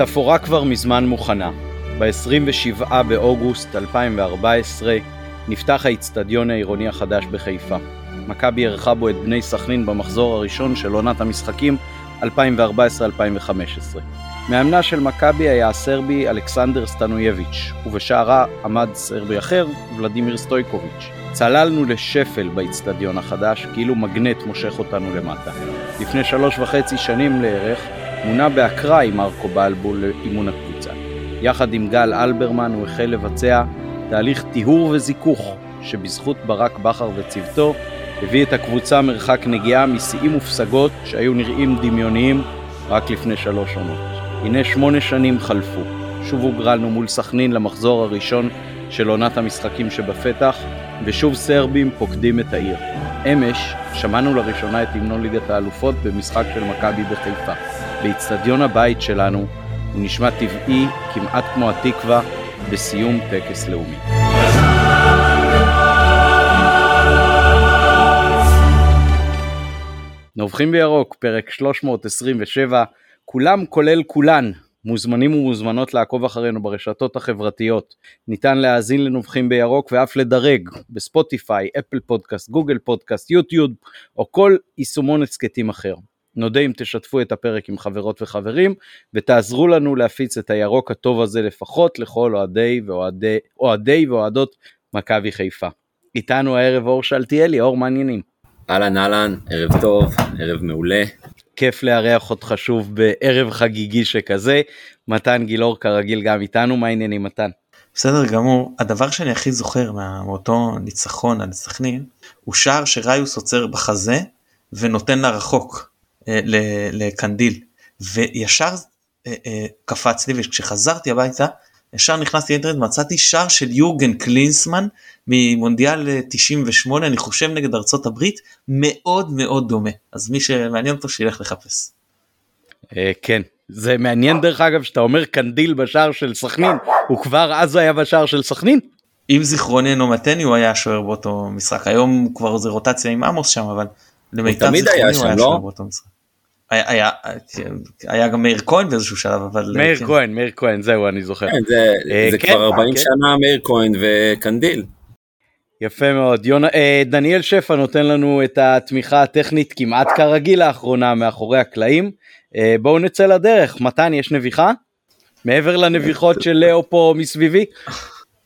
התפאורה כבר מזמן מוכנה. ב-27 באוגוסט 2014 נפתח האיצטדיון העירוני החדש בחיפה. מכבי אירחה בו את בני סכנין במחזור הראשון של עונת המשחקים 2014-2015. מאמנה של מכבי היה הסרבי אלכסנדר סטנויביץ', ובשערה עמד סרבי אחר, ולדימיר סטויקוביץ'. צללנו לשפל באיצטדיון החדש, כאילו מגנט מושך אותנו למטה. לפני שלוש וחצי שנים לערך, מונה באקראי מרקו בלבול לאימון הקבוצה. יחד עם גל אלברמן הוא החל לבצע תהליך טיהור וזיכוך, שבזכות ברק בכר וצוותו, הביא את הקבוצה מרחק נגיעה משיאים ופסגות שהיו נראים דמיוניים רק לפני שלוש עונות. הנה שמונה שנים חלפו. שוב הוגרלנו מול סכנין למחזור הראשון של עונת המשחקים שבפתח, ושוב סרבים פוקדים את העיר. אמש שמענו לראשונה את המנון ליגת האלופות במשחק של מכבי בחיפה. באיצטדיון הבית שלנו הוא נשמע טבעי כמעט כמו התקווה בסיום טקס לאומי. נובחים בירוק, פרק 327, כולם כולל כולן, מוזמנים ומוזמנות לעקוב אחרינו ברשתות החברתיות. ניתן להאזין לנובחים בירוק ואף לדרג בספוטיפיי, אפל פודקאסט, גוגל פודקאסט, יוטיוב או כל יישומון הסכתים אחר. נודה אם תשתפו את הפרק עם חברות וחברים ותעזרו לנו להפיץ את הירוק הטוב הזה לפחות לכל אוהדי ואוהדי, אוהדי ואוהדות מכבי חיפה. איתנו הערב אור שלטיאלי, אור מעניינים. אהלן אהלן, ערב טוב, ערב מעולה. כיף לארח אותך שוב בערב חגיגי שכזה. מתן גילאור כרגיל גם איתנו, מה העניינים מתן? בסדר גמור. הדבר שאני הכי זוכר מאותו ניצחון על סכנין, הוא שער שריוס עוצר בחזה ונותן לה רחוק, לקנדיל. וישר אה, אה, קפץ לי וכשחזרתי הביתה ישר נכנסתי לאינטרנט מצאתי שער של יורגן קלינסמן ממונדיאל 98 אני חושב נגד ארצות הברית מאוד מאוד דומה אז מי שמעניין אותו שילך לחפש. כן זה מעניין דרך אגב שאתה אומר קנדיל בשער של סכנין הוא כבר אז היה בשער של סכנין. אם זיכרוני אינו מתני הוא היה שוער באותו משחק היום כבר זה רוטציה עם עמוס שם אבל למיטב זיכרוני הוא היה שוער באותו משחק. היה, גם מאיר כהן באיזשהו שלב אבל מאיר כן. כהן מאיר כהן זהו אני זוכר כן, זה, אה, זה כן, כבר 40 כן. שנה מאיר כהן וקנדיל. יפה מאוד יונה, אה, דניאל שפע נותן לנו את התמיכה הטכנית כמעט כרגיל לאחרונה מאחורי הקלעים אה, בואו נצא לדרך מתן יש נביחה מעבר לנביחות של לאו פה מסביבי.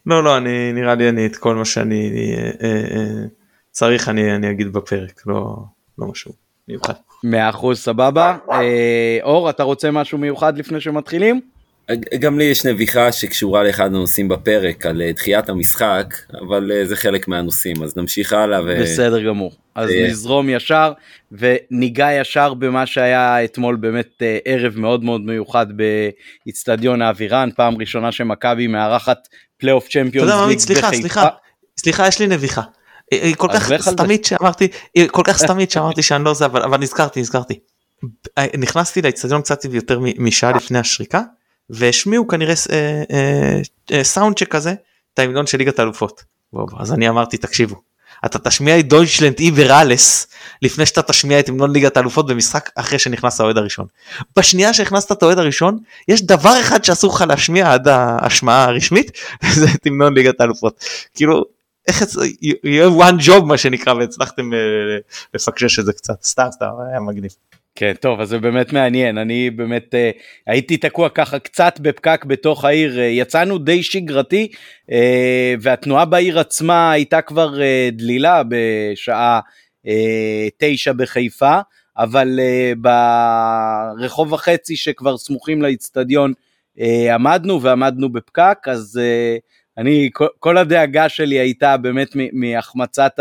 לא לא אני נראה לי אני את כל מה שאני אה, אה, צריך אני אני אגיד בפרק לא לא משהו מיוחד. מאה אחוז סבבה. אה, אור אתה רוצה משהו מיוחד לפני שמתחילים? גם לי יש נביחה שקשורה לאחד הנושאים בפרק על אה, דחיית המשחק, אבל אה, זה חלק מהנושאים, אז נמשיך הלאה. ו... בסדר גמור. אז זה... נזרום ישר וניגע ישר במה שהיה אתמול באמת ערב מאוד מאוד מיוחד באיצטדיון הווירן, פעם ראשונה שמכבי מארחת פלייאוף צ'מפיונס ליג בחיפה. סליחה, סליחה, סליחה, יש לי נביחה. היא כל כך סתמית שאמרתי, היא כל כך סתמית שאמרתי שאני לא זה, אבל, אבל נזכרתי, נזכרתי. נכנסתי לאצטדיון קצת יותר משעה לפני השריקה, והשמיעו כנראה אה, אה, אה, סאונד שכזה, את ההמנון של ליגת האלופות. אז אני אמרתי, תקשיבו, אתה תשמיע את דויטשלנד איבראלס לפני שאתה תשמיע את המנון ליגת האלופות במשחק אחרי שנכנס האוהד הראשון. בשנייה שהכנסת את האוהד הראשון יש דבר אחד שאסור לך להשמיע עד ההשמעה הרשמית וזה את המנון ליגת האלופות. כאילו איך you have one job מה שנקרא והצלחתם אה, לפקשש את זה קצת. סתם סתם היה מגניב. כן טוב אז זה באמת מעניין. אני באמת uh, הייתי תקוע ככה קצת בפקק בתוך העיר. uh, יצאנו די שגרתי uh, והתנועה בעיר עצמה הייתה כבר uh, דלילה בשעה uh, תשע בחיפה אבל uh, ברחוב החצי שכבר סמוכים לאיצטדיון uh, עמדנו ועמדנו בפקק אז uh, אני, כל הדאגה שלי הייתה באמת מהחמצת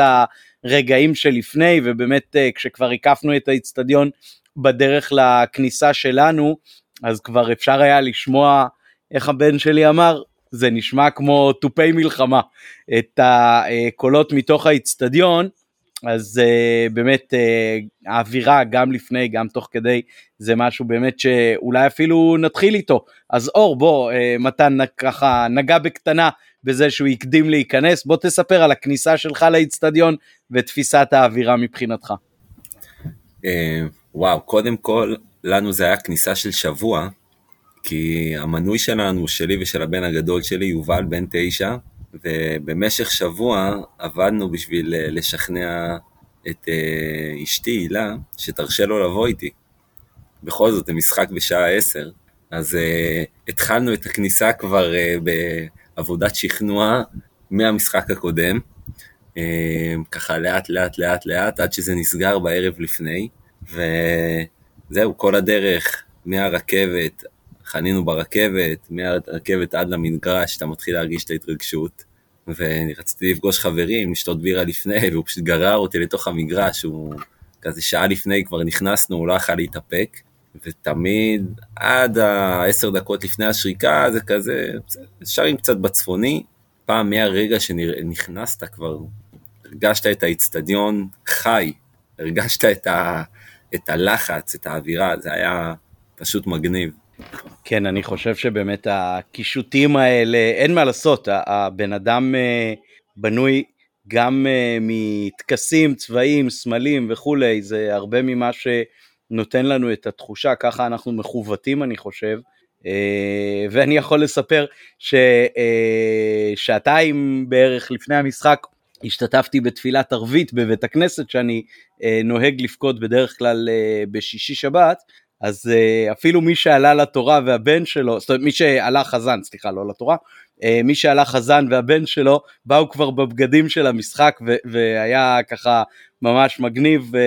הרגעים שלפני, ובאמת אה, כשכבר הקפנו את האיצטדיון בדרך לכניסה שלנו, אז כבר אפשר היה לשמוע, איך הבן שלי אמר, זה נשמע כמו תופי מלחמה, את הקולות מתוך האיצטדיון, אז uh, באמת uh, האווירה גם לפני גם תוך כדי זה משהו באמת שאולי אפילו נתחיל איתו אז אור בוא uh, מתן ככה נגע בקטנה בזה שהוא הקדים להיכנס בוא תספר על הכניסה שלך לאיצטדיון ותפיסת האווירה מבחינתך. Uh, וואו קודם כל לנו זה היה כניסה של שבוע כי המנוי שלנו, שלי ושל הבן הגדול שלי, יובל בן תשע, ובמשך שבוע עבדנו בשביל אה, לשכנע את אה, אשתי הילה שתרשה לו לבוא איתי. בכל זאת, זה משחק בשעה עשר, אז uh, התחלנו את הכניסה כבר uh, בעבודת שכנוע מהמשחק הקודם, uh, ככה לאט לאט לאט לאט עד שזה נסגר בערב לפני, וזהו, כל הדרך מהרכבת, חנינו ברכבת, מהרכבת עד למגרש, אתה מתחיל להרגיש את ההתרגשות. ורציתי לפגוש חברים, לשתות בירה לפני, והוא פשוט גרר אותי לתוך המגרש, הוא כזה שעה לפני כבר נכנסנו, הוא לא יכל להתאפק, ותמיד עד העשר דקות לפני השריקה זה כזה, שרים קצת בצפוני, פעם מהרגע שנכנסת כבר, הרגשת את האיצטדיון חי, הרגשת את, ה, את הלחץ, את האווירה, זה היה פשוט מגניב. כן, אני חושב שבאמת הקישוטים האלה, אין מה לעשות, הבן אדם אה, בנוי גם אה, מטקסים, צבעים, סמלים וכולי, זה הרבה ממה שנותן לנו את התחושה, ככה אנחנו מכוותים אני חושב. אה, ואני יכול לספר ששעתיים בערך לפני המשחק השתתפתי בתפילת ערבית בבית הכנסת שאני נוהג לפקוד בדרך כלל בשישי שבת, אז uh, אפילו מי שעלה לתורה והבן שלו, זאת אומרת מי שעלה חזן, סליחה, לא לתורה, uh, מי שעלה חזן והבן שלו באו כבר בבגדים של המשחק והיה ככה ממש מגניב uh,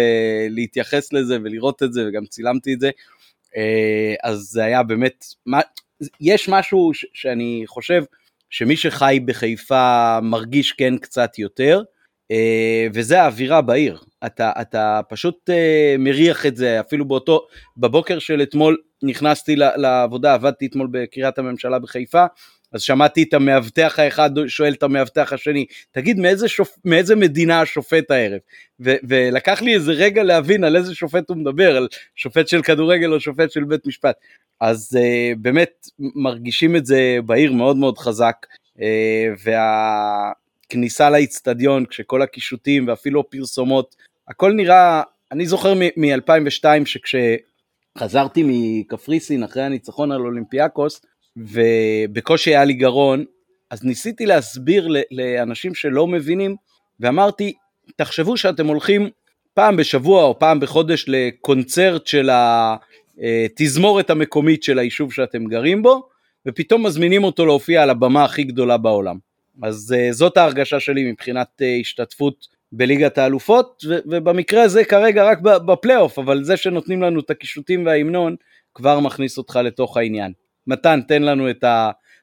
להתייחס לזה ולראות את זה וגם צילמתי את זה, אז זה היה באמת, יש משהו שאני חושב שמי שחי בחיפה מרגיש כן קצת יותר, וזה האווירה בעיר. אתה, אתה פשוט uh, מריח את זה, אפילו באותו, בבוקר של אתמול נכנסתי לעבודה, עבדתי אתמול בקריית הממשלה בחיפה, אז שמעתי את המאבטח האחד שואל את המאבטח השני, תגיד מאיזה, שופ... מאיזה מדינה השופט הערב? ו- ולקח לי איזה רגע להבין על איזה שופט הוא מדבר, על שופט של כדורגל או שופט של בית משפט. אז uh, באמת מרגישים את זה בעיר מאוד מאוד חזק, uh, והכניסה לאיצטדיון כשכל הקישוטים ואפילו הפרסומות הכל נראה, אני זוכר מ-2002 שכשחזרתי מקפריסין אחרי הניצחון על אולימפיאקוס ובקושי היה לי גרון, אז ניסיתי להסביר לאנשים שלא מבינים ואמרתי, תחשבו שאתם הולכים פעם בשבוע או פעם בחודש לקונצרט של התזמורת המקומית של היישוב שאתם גרים בו, ופתאום מזמינים אותו להופיע על הבמה הכי גדולה בעולם. אז uh, זאת ההרגשה שלי מבחינת uh, השתתפות בליגת האלופות, ו- ובמקרה הזה כרגע רק בפלייאוף, אבל זה שנותנים לנו את הקישוטים וההמנון, כבר מכניס אותך לתוך העניין. מתן, תן לנו את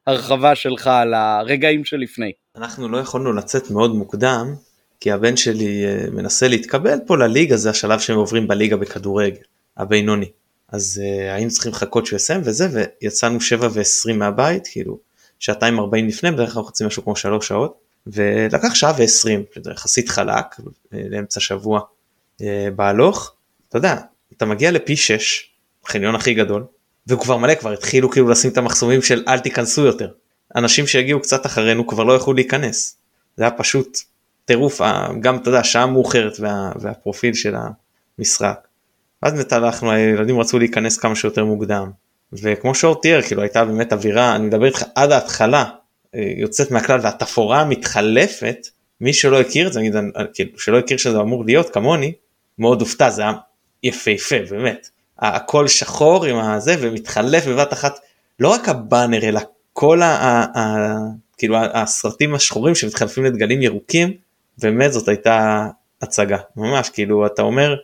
ההרחבה שלך על הרגעים שלפני. אנחנו לא יכולנו לצאת מאוד מוקדם, כי הבן שלי אה, מנסה להתקבל פה לליגה, זה השלב שהם עוברים בליגה בכדורגל, הבינוני. אז uh, היינו צריכים לחכות שהוא יסיים וזה, ויצאנו 7 ו-20 מהבית, כאילו, שעתיים 40 לפני, בערך אנחנו חצי משהו כמו 3 שעות. ולקח שעה ועשרים, יחסית חלק, לאמצע שבוע אה, בהלוך, אתה יודע, אתה מגיע לפי 6, החניון הכי גדול, והוא כבר מלא, כבר התחילו כאילו לשים את המחסומים של אל תיכנסו יותר. אנשים שהגיעו קצת אחרינו כבר לא יכלו להיכנס. זה היה פשוט טירוף, גם אתה יודע, שעה מאוחרת וה, והפרופיל של המשחק. ואז באמת הלכנו, הילדים רצו להיכנס כמה שיותר מוקדם. וכמו שאור תיאר, כאילו הייתה באמת אווירה, אני מדבר איתך עד ההתחלה, יוצאת מהכלל והתפאורה מתחלפת, מי שלא הכיר את זה, נגיד, כאילו, שלא הכיר שזה אמור להיות כמוני, מאוד הופתע, זה היה יפהפה, באמת. הכל שחור עם הזה ומתחלף בבת אחת, לא רק הבאנר אלא כל ה... ה, ה כאילו הסרטים השחורים שמתחלפים לדגלים ירוקים, באמת זאת הייתה הצגה, ממש, כאילו אתה אומר,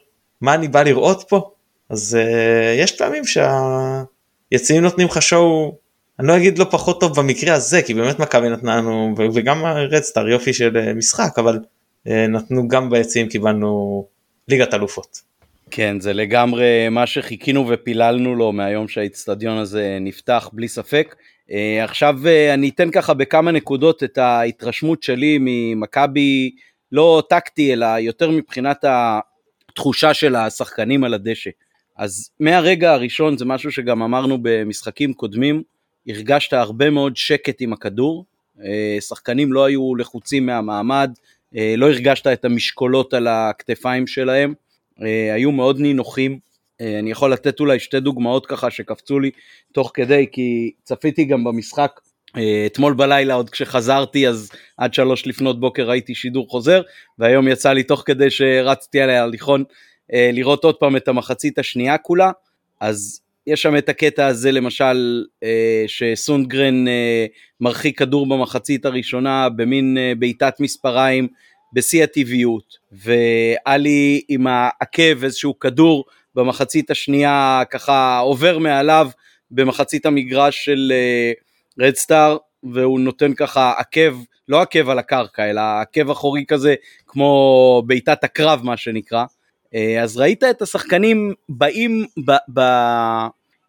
מה אני בא לראות פה? אז uh, יש פעמים שהיציעים נותנים לך שואו אני לא אגיד לא פחות טוב במקרה הזה כי באמת מכבי נתנה לנו וגם רדסטאר יופי של אה, משחק אבל אה, נתנו גם ביציעים קיבלנו ליגת אלופות. כן זה לגמרי מה שחיכינו ופיללנו לו מהיום שהאיצטדיון הזה נפתח בלי ספק. אה, עכשיו אני אתן ככה בכמה נקודות את ההתרשמות שלי ממכבי לא טקטי אלא יותר מבחינת התחושה של השחקנים על הדשא. אז מהרגע הראשון זה משהו שגם אמרנו במשחקים קודמים, הרגשת הרבה מאוד שקט עם הכדור, אה, שחקנים לא היו לחוצים מהמעמד, אה, לא הרגשת את המשקולות על הכתפיים שלהם, אה, היו מאוד נינוחים, אני יכול לתת אולי שתי דוגמאות ככה שקפצו לי תוך כדי, כי צפיתי גם במשחק אתמול בלילה עוד כשחזרתי אז עד שלוש לפנות בוקר ראיתי שידור חוזר והיום יצא לי תוך כדי שרצתי על ההליכון לראות עוד פעם את המחצית השנייה כולה. אז יש שם את הקטע הזה למשל שסונדגרן מרחיק כדור במחצית הראשונה במין בעיטת מספריים בשיא הטבעיות, ואלי עם העקב איזשהו כדור במחצית השנייה ככה עובר מעליו במחצית המגרש של רדסטאר, uh, והוא נותן ככה עקב, לא עקב על הקרקע, אלא עקב אחורי כזה, כמו בעיטת הקרב מה שנקרא. Uh, אז ראית את השחקנים באים ב... ב-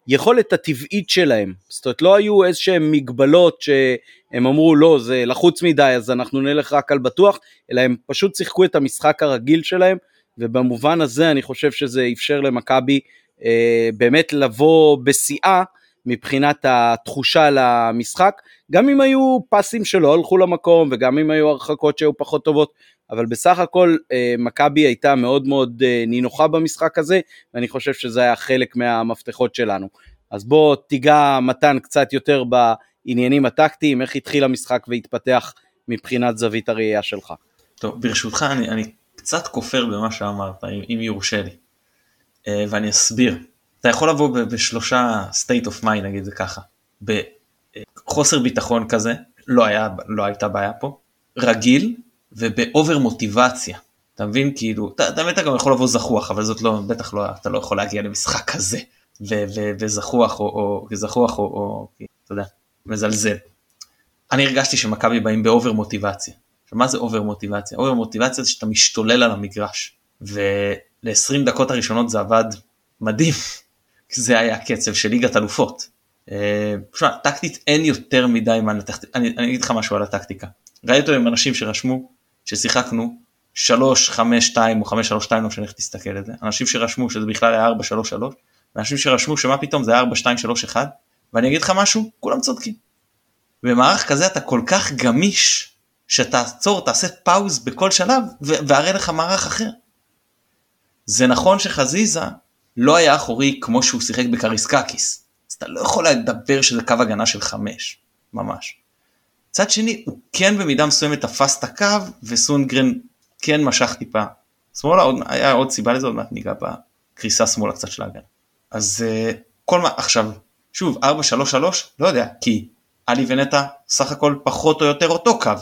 היכולת הטבעית שלהם, זאת אומרת לא היו איזה שהם מגבלות שהם אמרו לא זה לחוץ מדי אז אנחנו נלך רק על בטוח, אלא הם פשוט שיחקו את המשחק הרגיל שלהם ובמובן הזה אני חושב שזה אפשר למכבי אה, באמת לבוא בשיאה מבחינת התחושה למשחק, גם אם היו פסים שלא הלכו למקום וגם אם היו הרחקות שהיו פחות טובות, אבל בסך הכל אה, מכבי הייתה מאוד מאוד אה, נינוחה במשחק הזה, ואני חושב שזה היה חלק מהמפתחות שלנו. אז בוא תיגע מתן קצת יותר בעניינים הטקטיים, איך התחיל המשחק והתפתח מבחינת זווית הראייה שלך. טוב, ברשותך אני, אני קצת כופר במה שאמרת, אם יורשה לי, אה, ואני אסביר. אתה יכול לבוא בשלושה state of mind נגיד זה ככה, בחוסר ביטחון כזה, לא, היה, לא הייתה בעיה פה, רגיל ובאובר מוטיבציה. אתה מבין כאילו, אתה, באמת גם יכול לבוא זחוח, אבל זאת לא, בטח לא, אתה לא יכול להגיע למשחק כזה, ו, ו, וזחוח או, או, זחוח או, או, אתה יודע, מזלזל. אני הרגשתי שמכבי באים ב over מוטיבציה. עכשיו מה זה over מוטיבציה? over מוטיבציה זה שאתה משתולל על המגרש, ול-20 דקות הראשונות זה עבד מדהים, זה היה הקצב של ליגת אלופות. תשמע, אה, טקטית אין יותר מדי מה אני, אני אגיד לך משהו על הטקטיקה. ראיתי עם אנשים שרשמו ששיחקנו 3, 5, 2 או 5, 3, 2, לא משנה איך תסתכל על זה, אנשים שרשמו שזה בכלל היה 4, 3, 3, ואנשים שרשמו שמה פתאום זה היה 4, 2, 3, 1, ואני אגיד לך משהו, כולם צודקים. במערך כזה אתה כל כך גמיש, שתעצור, תעשה pause בכל שלב, ותראה לך מערך אחר. זה נכון שחזיזה לא היה אחורי כמו שהוא שיחק בקריסקקיס, אז אתה לא יכול לדבר שזה קו הגנה של 5, ממש. מצד שני הוא כן במידה מסוימת תפס את הקו וסונגרן כן משך טיפה שמאלה עוד היה עוד סיבה לזה עוד מעט ניגע בקריסה שמאלה קצת של ההגנה. אז uh, כל מה עכשיו שוב 4 3 3 לא יודע כי עלי ונטע סך הכל פחות או יותר אותו קו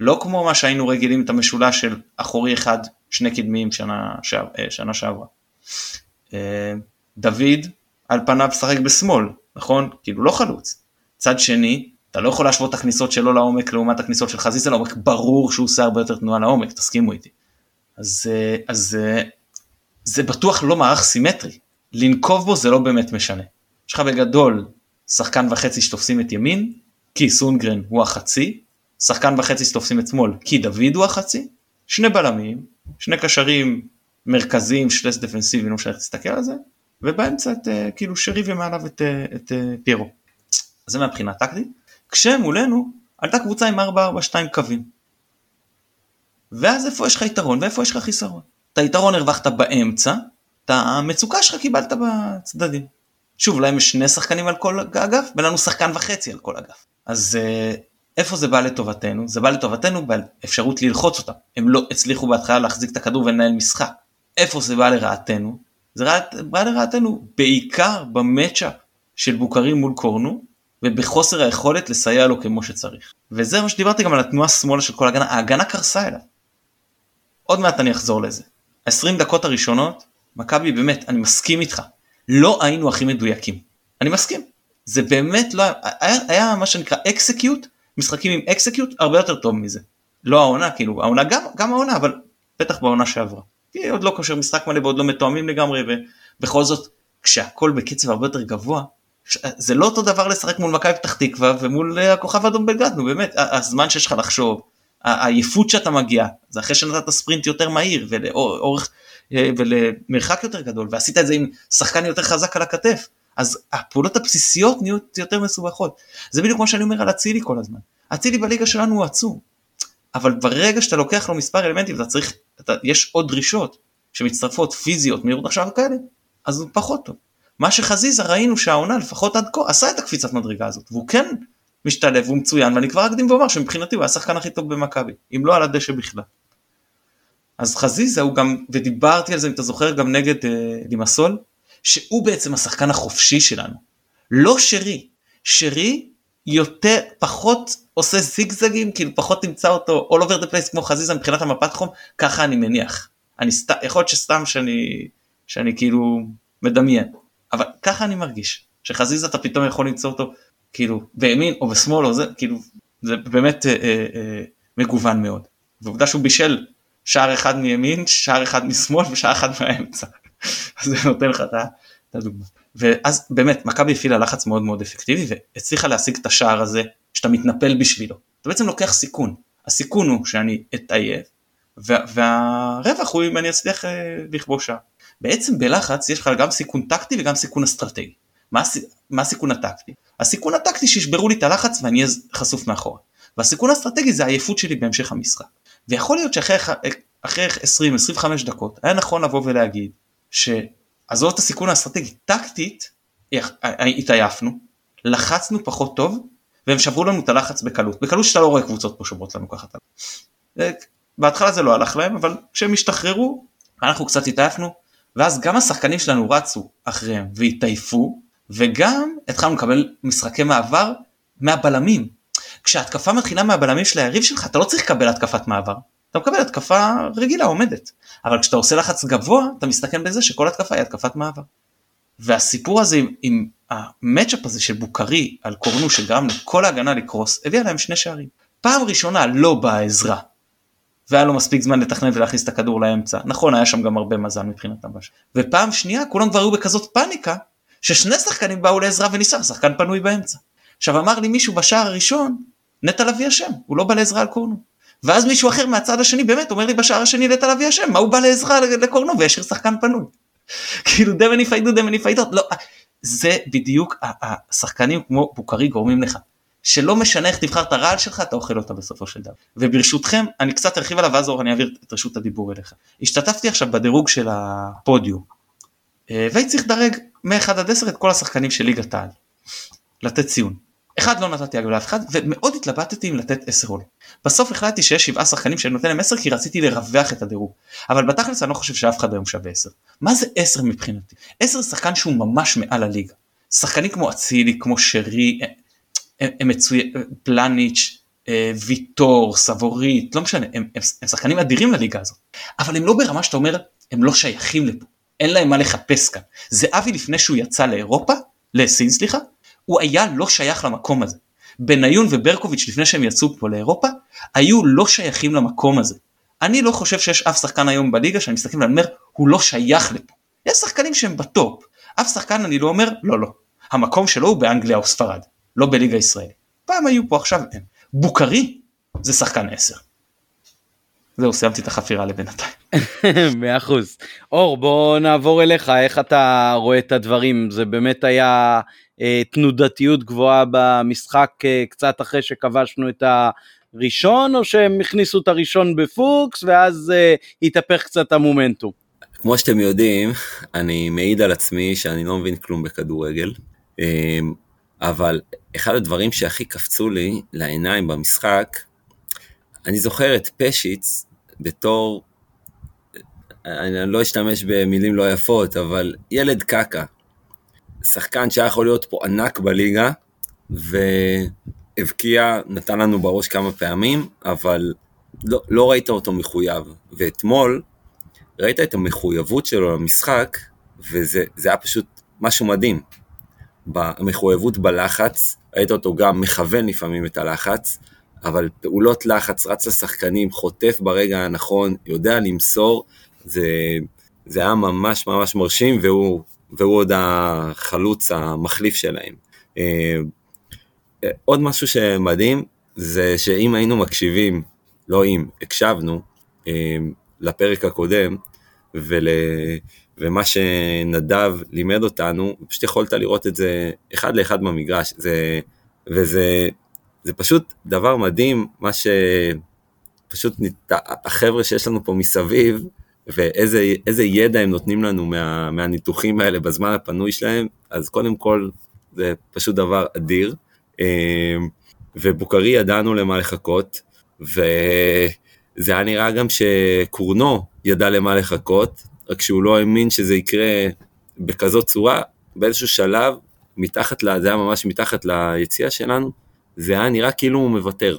לא כמו מה שהיינו רגילים את המשולש של אחורי אחד שני קדמיים שנה, שעב, אה, שנה שעברה. אה, דוד על פניו שחק בשמאל נכון כאילו לא חלוץ. צד שני אתה לא יכול להשוות את הכניסות שלו לעומק לעומת הכניסות של חזיזה לעומק, ברור שהוא עושה הרבה יותר תנועה לעומק, תסכימו איתי. אז, אה, אז אה, זה בטוח לא מערך סימטרי, לנקוב בו זה לא באמת משנה. יש לך בגדול שחקן וחצי שתופסים את ימין, כי סונגרן הוא החצי, שחקן וחצי שתופסים את שמאל, כי דוד הוא החצי, שני בלמים, שני קשרים מרכזיים, שלס דפנסיבי, לא משנה איך תסתכל על זה, ובאמצע את אה, כאילו שרי ומעליו את, את, את פיירו. זה מהבחינה טקטית. כשמולנו עלתה קבוצה עם 4-4-2 קווים. ואז איפה יש לך יתרון ואיפה יש לך חיסרון? את היתרון הרווחת באמצע, את המצוקה שלך קיבלת בצדדים. שוב, להם יש שני שחקנים על כל אגף, ולנו שחקן וחצי על כל אגף. אז אה, איפה זה בא לטובתנו? זה בא לטובתנו באפשרות ללחוץ אותם. הם לא הצליחו בהתחלה להחזיק את הכדור ולנהל משחק. איפה זה בא לרעתנו? זה בא לרעתנו בעיקר במצ'אפ של בוקרים מול קורנו, ובחוסר היכולת לסייע לו כמו שצריך. וזה מה שדיברתי גם על התנועה שמאלה של כל ההגנה, ההגנה קרסה אליו. עוד מעט אני אחזור לזה. 20 דקות הראשונות, מכבי באמת, אני מסכים איתך, לא היינו הכי מדויקים. אני מסכים. זה באמת לא היה, היה מה שנקרא אקסקיוט, משחקים עם אקסקיוט הרבה יותר טוב מזה. לא העונה, כאילו, העונה גם, גם העונה, אבל בטח בעונה שעברה. כי עוד לא כושר משחק מלא ועוד לא מתואמים לגמרי, ובכל זאת, כשהכל בקצב הרבה יותר גבוה, זה לא אותו דבר לשחק מול מכבי פתח תקווה ומול אה, הכוכב האדום בלגרד, נו באמת, הזמן שיש לך לחשוב, העייפות שאתה מגיע, זה אחרי שנתת ספרינט יותר מהיר ולאורך אה, ולמרחק יותר גדול, ועשית את זה עם שחקן יותר חזק על הכתף, אז הפעולות הבסיסיות נהיות יותר מסובכות. זה בדיוק כמו שאני אומר על אצילי כל הזמן. אצילי בליגה שלנו הוא עצום, אבל ברגע שאתה לוקח לו מספר אלמנטים, אתה צריך, אתה, יש עוד דרישות שמצטרפות פיזיות, מהירות עכשיו כאלה, אז הוא פחות טוב. מה שחזיזה ראינו שהעונה לפחות עד כה עשה את הקפיצת מדרגה הזאת והוא כן משתלב הוא מצוין ואני כבר אקדים ואומר שמבחינתי הוא השחקן הכי טוב במכבי אם לא על הדשא בכלל. אז חזיזה הוא גם ודיברתי על זה אם אתה זוכר גם נגד אה, לימסול שהוא בעצם השחקן החופשי שלנו. לא שרי. שרי יותר פחות עושה זיגזגים כאילו פחות תמצא אותו all over the place כמו חזיזה מבחינת המפת חום ככה אני מניח. אני סתם יכול להיות שסתם שאני שאני כאילו מדמיין אבל ככה אני מרגיש שחזיזה אתה פתאום יכול למצוא אותו כאילו בימין או בשמאל או זה כאילו זה באמת אה, אה, אה, מגוון מאוד. ועובדה שהוא בישל שער אחד מימין שער אחד משמאל ושער אחד מהאמצע. זה נותן לך את הדוגמה. ואז באמת מכבי הפעילה לחץ מאוד מאוד אפקטיבי והצליחה להשיג את השער הזה שאתה מתנפל בשבילו. אתה בעצם לוקח סיכון. הסיכון הוא שאני אתעייף והרווח הוא אם אני אצליח אה, לכבוש שער. בעצם בלחץ יש לך גם סיכון טקטי וגם סיכון אסטרטגי. מה, מה הסיכון הטקטי? הסיכון הטקטי שישברו לי את הלחץ ואני אהיה חשוף מאחורה. והסיכון האסטרטגי זה העייפות שלי בהמשך המשחק. ויכול להיות שאחרי 20-25 דקות היה נכון לבוא ולהגיד שעזוב את הסיכון האסטרטגי, טקטית התעייפנו, לחצנו פחות טוב והם שברו לנו את הלחץ בקלות, בקלות שאתה לא רואה קבוצות פה שוברות לנו ככה. בהתחלה זה לא הלך להם אבל כשהם השתחררו אנחנו קצת התעייפנו ואז גם השחקנים שלנו רצו אחריהם והתעייפו וגם התחלנו לקבל משחקי מעבר מהבלמים. כשהתקפה מתחילה מהבלמים של היריב שלך אתה לא צריך לקבל התקפת מעבר אתה מקבל התקפה רגילה עומדת אבל כשאתה עושה לחץ גבוה אתה מסתכן בזה שכל התקפה היא התקפת מעבר. והסיפור הזה עם, עם המצ'אפ הזה של בוקרי על קורנו שגרם לכל ההגנה לקרוס הביא להם שני שערים. פעם ראשונה לא באה עזרה והיה לו מספיק זמן לתכנן ולהכניס את הכדור לאמצע. נכון, היה שם גם הרבה מזל מבחינתם. ופעם שנייה כולם כבר היו בכזאת פאניקה, ששני שחקנים באו לעזרה וניסה, שחקן פנוי באמצע. עכשיו אמר לי מישהו בשער הראשון, נטע לביא אשם, הוא לא בא לעזרה על קורנו. ואז מישהו אחר מהצד השני באמת אומר לי בשער השני נטע לביא אשם, מה הוא בא לעזרה לקורנו וישאיר שחקן פנוי. כאילו דמני יפיידו דמני יפיידות, לא, זה בדיוק השחקנים כמו בוקרי גורמים לך. שלא משנה איך תבחר את הרעל שלך אתה אוכל אותה בסופו של דבר. וברשותכם אני קצת ארחיב עליו ואז אני אעביר את רשות הדיבור אליך. השתתפתי עכשיו בדירוג של הפודיום אה, והייתי צריך לדרג מ-1 עד 10 את כל השחקנים של ליגת העל. לתת ציון. אחד לא נתתי אגב לאף אחד ומאוד התלבטתי אם לתת 10 או לא. בסוף החלטתי שיש שבעה שחקנים שאני נותן להם 10 כי רציתי לרווח את הדירוג. אבל בתכלס אני לא חושב שאף אחד היום שווה 10. מה זה 10 מבחינתי? 10 שחקן שהוא ממש מעל הליגה. שחקנים כמו אצילי, כמו שרי, הם, מצוינים, פלניץ', אה, ויטור, סבורית, לא משנה, הם, הם, הם שחקנים אדירים לליגה הזאת, אבל הם לא ברמה שאתה אומר, הם לא שייכים לפה, אין להם מה לחפש כאן. זה אבי לפני שהוא יצא לאירופה, לסין סליחה, הוא היה לא שייך למקום הזה. בניון וברקוביץ' לפני שהם יצאו פה לאירופה, היו לא שייכים למקום הזה. אני לא חושב שיש אף שחקן היום בליגה שאני מסתכל ואני אומר, הוא לא שייך לפה. יש שחקנים שהם בטופ, אף שחקן אני לא אומר, לא לא. המקום שלו הוא באנגליה או ספרד. לא בליגה ישראלית. פעם היו פה עכשיו אין. בוקרי זה שחקן 10. זהו סיימתי את החפירה לבינתיים. מאה אחוז. אור בוא נעבור אליך איך אתה רואה את הדברים זה באמת היה אה, תנודתיות גבוהה במשחק אה, קצת אחרי שכבשנו את הראשון או שהם הכניסו את הראשון בפוקס ואז אה, התהפך קצת המומנטום. כמו שאתם יודעים אני מעיד על עצמי שאני לא מבין כלום בכדורגל. אה, אבל אחד הדברים שהכי קפצו לי לעיניים במשחק, אני זוכר את פשיץ בתור, אני לא אשתמש במילים לא יפות, אבל ילד קקה. שחקן שהיה יכול להיות פה ענק בליגה, והבקיע, נתן לנו בראש כמה פעמים, אבל לא, לא ראית אותו מחויב. ואתמול, ראית את המחויבות שלו למשחק, וזה היה פשוט משהו מדהים. במחויבות בלחץ, ראית אותו גם מכוון לפעמים את הלחץ, אבל פעולות לחץ, רץ לשחקנים, חוטף ברגע הנכון, יודע למסור, זה, זה היה ממש ממש מרשים, והוא, והוא עוד החלוץ המחליף שלהם. אה, עוד משהו שמדהים, זה שאם היינו מקשיבים, לא אם, הקשבנו, אה, לפרק הקודם, ול... ומה שנדב לימד אותנו, פשוט יכולת לראות את זה אחד לאחד במגרש, זה, וזה זה פשוט דבר מדהים, מה שפשוט החבר'ה שיש לנו פה מסביב, ואיזה ידע הם נותנים לנו מה, מהניתוחים האלה בזמן הפנוי שלהם, אז קודם כל זה פשוט דבר אדיר. אה, ובוקרי ידענו למה לחכות, וזה היה נראה גם שקורנו ידע למה לחכות, רק שהוא לא האמין שזה יקרה בכזאת צורה, באיזשהו שלב, מתחת, לה, זה היה ממש מתחת ליציאה שלנו, זה היה נראה כאילו הוא מוותר.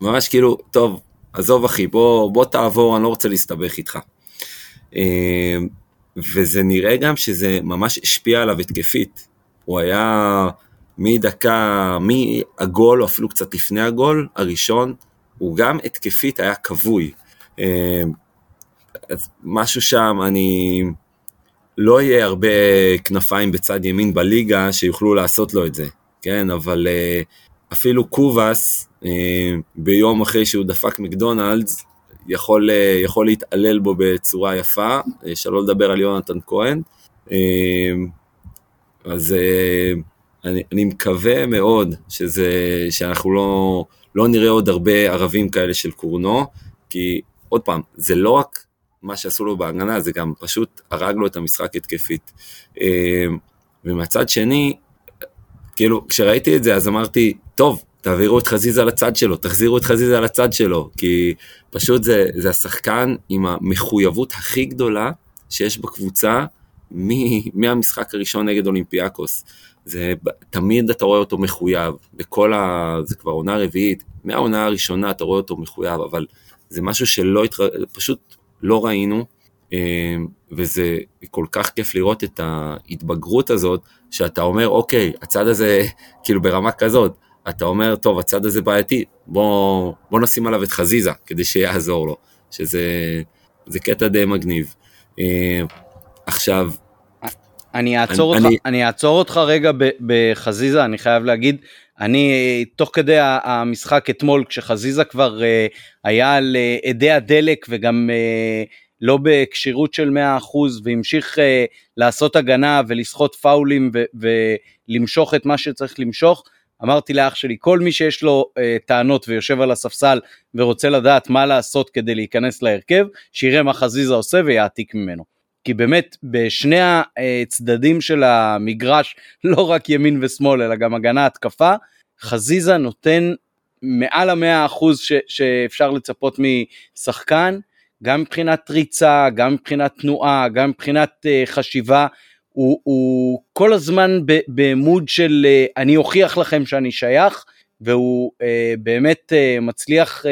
ממש כאילו, טוב, עזוב אחי, בוא, בוא תעבור, אני לא רוצה להסתבך איתך. אה, וזה נראה גם שזה ממש השפיע עליו התקפית. הוא היה מדקה, מהגול, או אפילו קצת לפני הגול הראשון, הוא גם התקפית היה כבוי. אה, אז משהו שם, אני... לא יהיה הרבה כנפיים בצד ימין בליגה שיוכלו לעשות לו את זה, כן? אבל אה, אפילו קובאס, אה, ביום אחרי שהוא דפק מקדונלדס, יכול, יכול להתעלל בו בצורה יפה, שלא לדבר על יונתן כהן. אז אני, אני מקווה מאוד שזה, שאנחנו לא, לא נראה עוד הרבה ערבים כאלה של קורנו, כי עוד פעם, זה לא רק מה שעשו לו בהגנה, זה גם פשוט הרג לו את המשחק התקפית. אמ, ומהצד שני, כאילו, כשראיתי את זה אז אמרתי, טוב, תעבירו את חזיזה לצד שלו, תחזירו את חזיזה לצד שלו, כי פשוט זה, זה השחקן עם המחויבות הכי גדולה שיש בקבוצה מהמשחק הראשון נגד אולימפיאקוס. זה תמיד אתה רואה אותו מחויב, בכל ה... זה כבר עונה רביעית, מהעונה הראשונה אתה רואה אותו מחויב, אבל זה משהו שלא, התר... פשוט לא ראינו, אה, וזה כל כך כיף לראות את ההתבגרות הזאת, שאתה אומר, אוקיי, הצד הזה, כאילו ברמה כזאת, אתה אומר, טוב, הצד הזה בעייתי, בוא, בוא נשים עליו את חזיזה, כדי שיעזור לו, שזה קטע די מגניב. אה, עכשיו, אני אעצור, אני, אותך, אני... אני אעצור אותך רגע בחזיזה, אני חייב להגיד, אני תוך כדי המשחק אתמול, כשחזיזה כבר uh, היה על אדי הדלק וגם uh, לא בכשירות של 100% והמשיך לעשות הגנה ולסחוט פאולים ולמשוך את מה שצריך למשוך, אמרתי לאח שלי, כל מי שיש לו uh, טענות ויושב על הספסל ורוצה לדעת מה לעשות כדי להיכנס להרכב, שיראה מה חזיזה עושה ויעתיק ממנו. כי באמת בשני הצדדים של המגרש, לא רק ימין ושמאל, אלא גם הגנה התקפה, חזיזה נותן מעל המאה אחוז ש- שאפשר לצפות משחקן, גם מבחינת ריצה, גם מבחינת תנועה, גם מבחינת uh, חשיבה, הוא, הוא כל הזמן במוד של uh, אני אוכיח לכם שאני שייך, והוא uh, באמת uh, מצליח uh,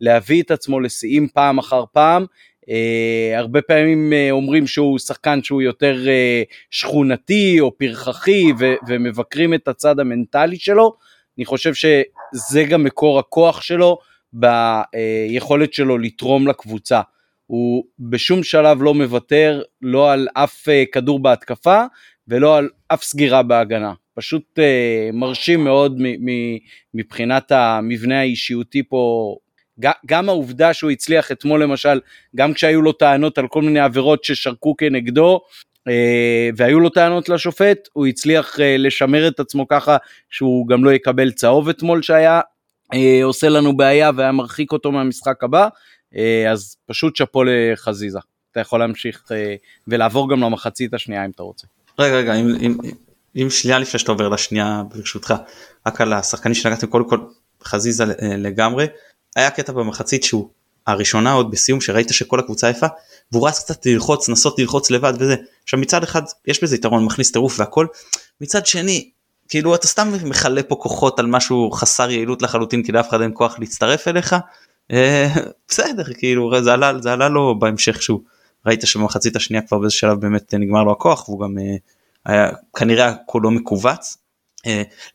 להביא את עצמו לשיאים פעם אחר פעם, Uh, הרבה פעמים uh, אומרים שהוא שחקן שהוא יותר uh, שכונתי או פרחחי ו- ומבקרים את הצד המנטלי שלו, אני חושב שזה גם מקור הכוח שלו ביכולת שלו לתרום לקבוצה. הוא בשום שלב לא מוותר לא על אף uh, כדור בהתקפה ולא על אף סגירה בהגנה. פשוט uh, מרשים מאוד מבחינת המבנה האישיותי פה גם העובדה שהוא הצליח אתמול למשל, גם כשהיו לו טענות על כל מיני עבירות ששרקו כנגדו, אה, והיו לו טענות לשופט, הוא הצליח אה, לשמר את עצמו ככה שהוא גם לא יקבל צהוב אתמול שהיה אה, עושה לנו בעיה והיה מרחיק אותו מהמשחק הבא, אז פשוט שאפו לחזיזה. אתה יכול להמשיך ולעבור גם למחצית השנייה אם אתה רוצה. רגע רגע אם, אם, אם שנייה לפני שאתה עובר לשנייה ברשותך רק על השחקנים שנגעתם קודם כל חזיזה לגמרי היה קטע במחצית שהוא הראשונה עוד בסיום שראית שכל הקבוצה יפה והוא רץ קצת ללחוץ לנסות ללחוץ לבד וזה. עכשיו מצד אחד יש בזה יתרון מכניס טירוף והכל. מצד שני כאילו אתה סתם מכלה פה כוחות על משהו חסר יעילות לחלוטין כי לאף אחד אין כוח להצטרף אליך. אה, בסדר כאילו זה עלה זה עלה לו בהמשך שהוא ראית שבמחצית השנייה כבר באיזה שלב באמת נגמר לו הכוח והוא גם אה, היה כנראה כולו מכווץ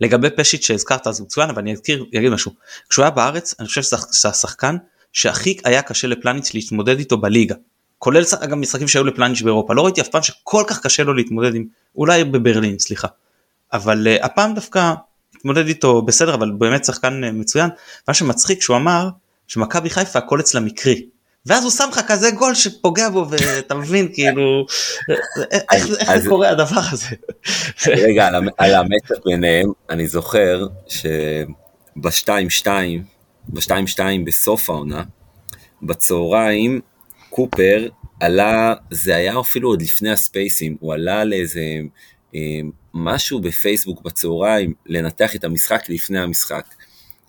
לגבי פשיט שהזכרת אז הוא מצוין אבל אני אזכיר אגיד משהו. כשהוא היה בארץ אני חושב שזה השחקן שהכי היה קשה לפלניץ' להתמודד איתו בליגה. כולל גם משחקים שהיו לפלניץ' באירופה. לא ראיתי אף פעם שכל כך קשה לו להתמודד עם אולי בברלין סליחה. אבל uh, הפעם דווקא התמודד איתו בסדר אבל באמת שחקן uh, מצוין. מה שמצחיק שהוא אמר שמכבי חיפה הכל אצלה מקרי ואז הוא שם לך כזה גול שפוגע בו ואתה מבין כאילו איך זה קורה הדבר הזה. רגע על המתח ביניהם אני זוכר שב-2-2 ב-2-2 בסוף העונה בצהריים קופר עלה, זה היה אפילו עוד לפני הספייסים, הוא עלה לאיזה אה, משהו בפייסבוק בצהריים, לנתח את המשחק לפני המשחק.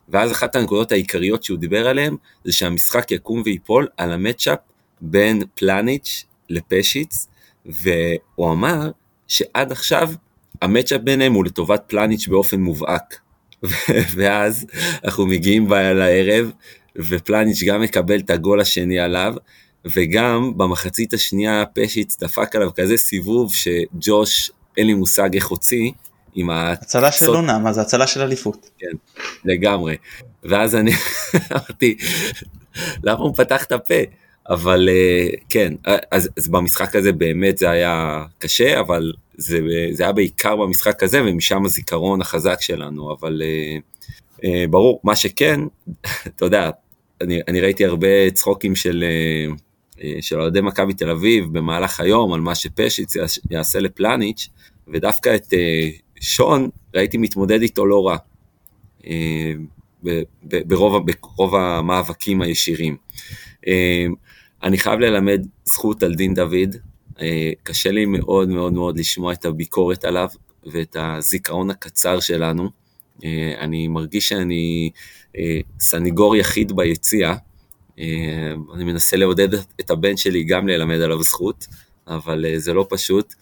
ואז אחת הנקודות העיקריות שהוא דיבר עליהן, זה שהמשחק יקום ויפול על המצ'אפ בין פלניץ' לפשיץ, והוא אמר שעד עכשיו המצ'אפ ביניהם הוא לטובת פלניץ' באופן מובהק. ואז אנחנו מגיעים לערב, ופלניץ' גם מקבל את הגול השני עליו, וגם במחצית השנייה פשיץ דפק עליו כזה סיבוב שג'וש, אין לי מושג איך הוציא, עם הצלה של עונה, מה זה הצלה של אליפות. כן, לגמרי. ואז אני אמרתי, למה הוא פתח את הפה? אבל אה, כן, אז, אז במשחק הזה באמת זה היה קשה, אבל זה, זה היה בעיקר במשחק הזה, ומשם הזיכרון החזק שלנו, אבל אה, אה, ברור, מה שכן, אתה יודע, אני, אני ראיתי הרבה צחוקים של, של אוהדי מכבי תל אביב במהלך היום, על מה שפשיץ יעשה לפלניץ', ודווקא את שון ראיתי מתמודד איתו לא רע, ברוב, ברוב המאבקים הישירים. אני חייב ללמד זכות על דין דוד, אה, קשה לי מאוד מאוד מאוד לשמוע את הביקורת עליו ואת הזיכרון הקצר שלנו. אה, אני מרגיש שאני אה, סניגור יחיד ביציע, אני מנסה לעודד את הבן שלי גם ללמד עליו זכות, אבל זה לא פשוט.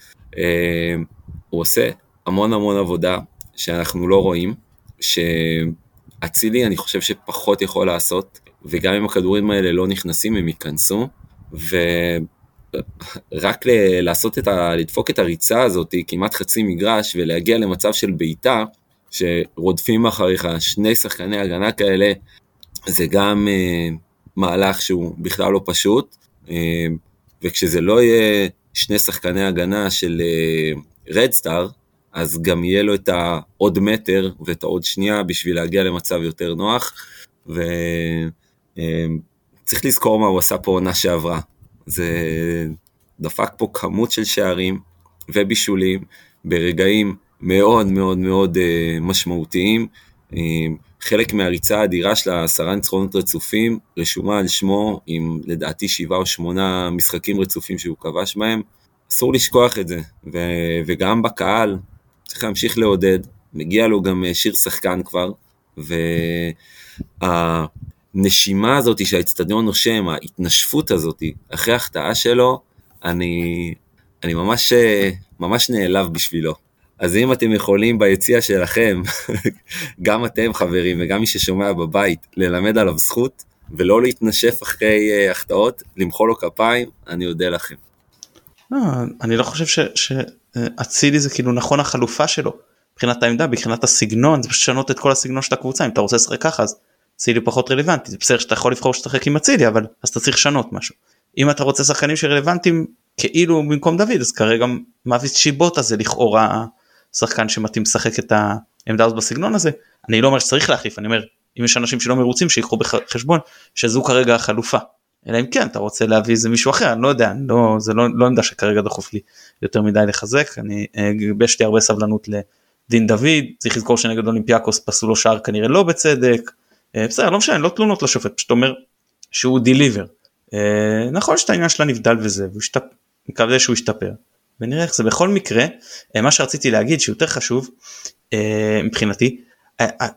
הוא עושה המון המון עבודה שאנחנו לא רואים, שאצילי אני חושב שפחות יכול לעשות, וגם אם הכדורים האלה לא נכנסים הם ייכנסו, ורק ל- לעשות את ה... לדפוק את הריצה הזאת כמעט חצי מגרש ולהגיע למצב של בעיטה, שרודפים אחריך שני שחקני הגנה כאלה, זה גם uh, מהלך שהוא בכלל לא פשוט, uh, וכשזה לא יהיה שני שחקני הגנה של רדסטאר, uh, אז גם יהיה לו את העוד מטר ואת העוד שנייה בשביל להגיע למצב יותר נוח, ו... Uh, צריך לזכור מה הוא עשה פה עונה שעברה. זה דפק פה כמות של שערים ובישולים ברגעים מאוד מאוד מאוד uh, משמעותיים. Uh, חלק מהריצה האדירה של העשרה ניצחונות רצופים רשומה על שמו עם לדעתי שבעה או שמונה משחקים רצופים שהוא כבש בהם. אסור לשכוח את זה, ו- וגם בקהל צריך להמשיך לעודד, מגיע לו גם אה, שיר שחקן כבר, וה... הנשימה הזאת שהאצטדיון נושם, ההתנשפות הזאת, אחרי ההחטאה שלו, אני, אני ממש, ממש נעלב בשבילו. אז אם אתם יכולים ביציע שלכם, גם אתם חברים וגם מי ששומע בבית, ללמד עליו זכות, ולא להתנשף אחרי uh, החטאות, למחוא לו כפיים, אני אודה לכם. אני לא חושב שאצילי זה כאילו נכון החלופה שלו, מבחינת העמדה, מבחינת הסגנון, זה פשוט לשנות את כל הסגנון של הקבוצה, אם אתה רוצה לשחק ככה אז אצילי פחות רלוונטי זה בסדר שאתה יכול לבחור לשחק עם אצילי אבל אז אתה צריך לשנות משהו. אם אתה רוצה שחקנים שרלוונטיים כאילו במקום דוד אז כרגע מאביס שיבוטה זה לכאורה שחקן שמתאים לשחק את העמדה הזאת בסגנון הזה אני לא אומר שצריך להחליף אני אומר אם יש אנשים שלא מרוצים שיקחו בחשבון שזו כרגע החלופה. אלא אם כן אתה רוצה להביא איזה מישהו אחר אני לא יודע אני לא זה לא, לא עמדה שכרגע דחוף לי יותר מדי לחזק אני אה, יש לי הרבה סבלנות לדין דוד צריך לזכור שנגד אולימפיאקוס פסו לו שער כנראה לא בצדק אה, בסדר לא משנה לא תלונות לשופט פשוט אומר שהוא דיליבר. אה, נכון שאתה עניין של הנבדל וזה והוא מקווה שהוא ישתפר ונראה איך זה בכל מקרה מה שרציתי להגיד שיותר חשוב מבחינתי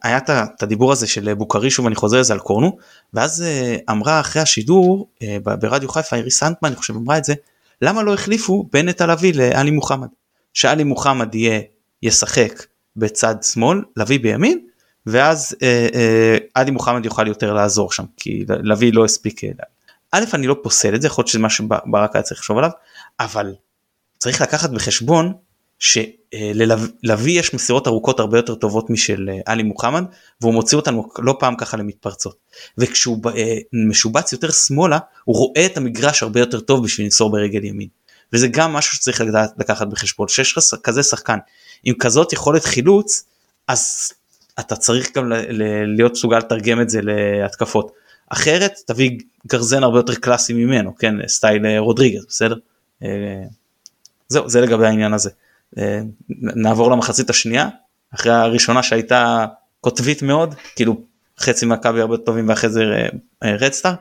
היה את הדיבור הזה של בוקרישו ואני חוזר לזה על קורנו ואז אמרה אחרי השידור ברדיו חיפה איריס סנטמן אני חושב אמרה את זה למה לא החליפו בין נטע לביא לעלי מוחמד שעלי מוחמד יהיה ישחק בצד שמאל לביא בימין ואז אה, אה, עלי מוחמד יוכל יותר לעזור שם כי לביא לא הספיק. אה, א' אני לא פוסל את זה יכול להיות שזה מה שברק היה צריך לחשוב עליו אבל צריך לקחת בחשבון שללוי יש מסירות ארוכות הרבה יותר טובות משל אה, עלי מוחמד והוא מוציא אותנו לא פעם ככה למתפרצות וכשהוא אה, משובץ יותר שמאלה הוא רואה את המגרש הרבה יותר טוב בשביל למסור ברגל ימין וזה גם משהו שצריך לקחת בחשבון שיש לך כזה שחקן עם כזאת יכולת חילוץ אז אתה צריך גם להיות מסוגל לתרגם את זה להתקפות. אחרת תביא גרזן הרבה יותר קלאסי ממנו, כן, סטייל אה, רודריגז, בסדר? זהו, זה לגבי העניין הזה. אה, נעבור למחצית השנייה, אחרי הראשונה שהייתה קוטבית מאוד, כאילו חצי מהקווי הרבה טובים ואחרי זה רדסטאר,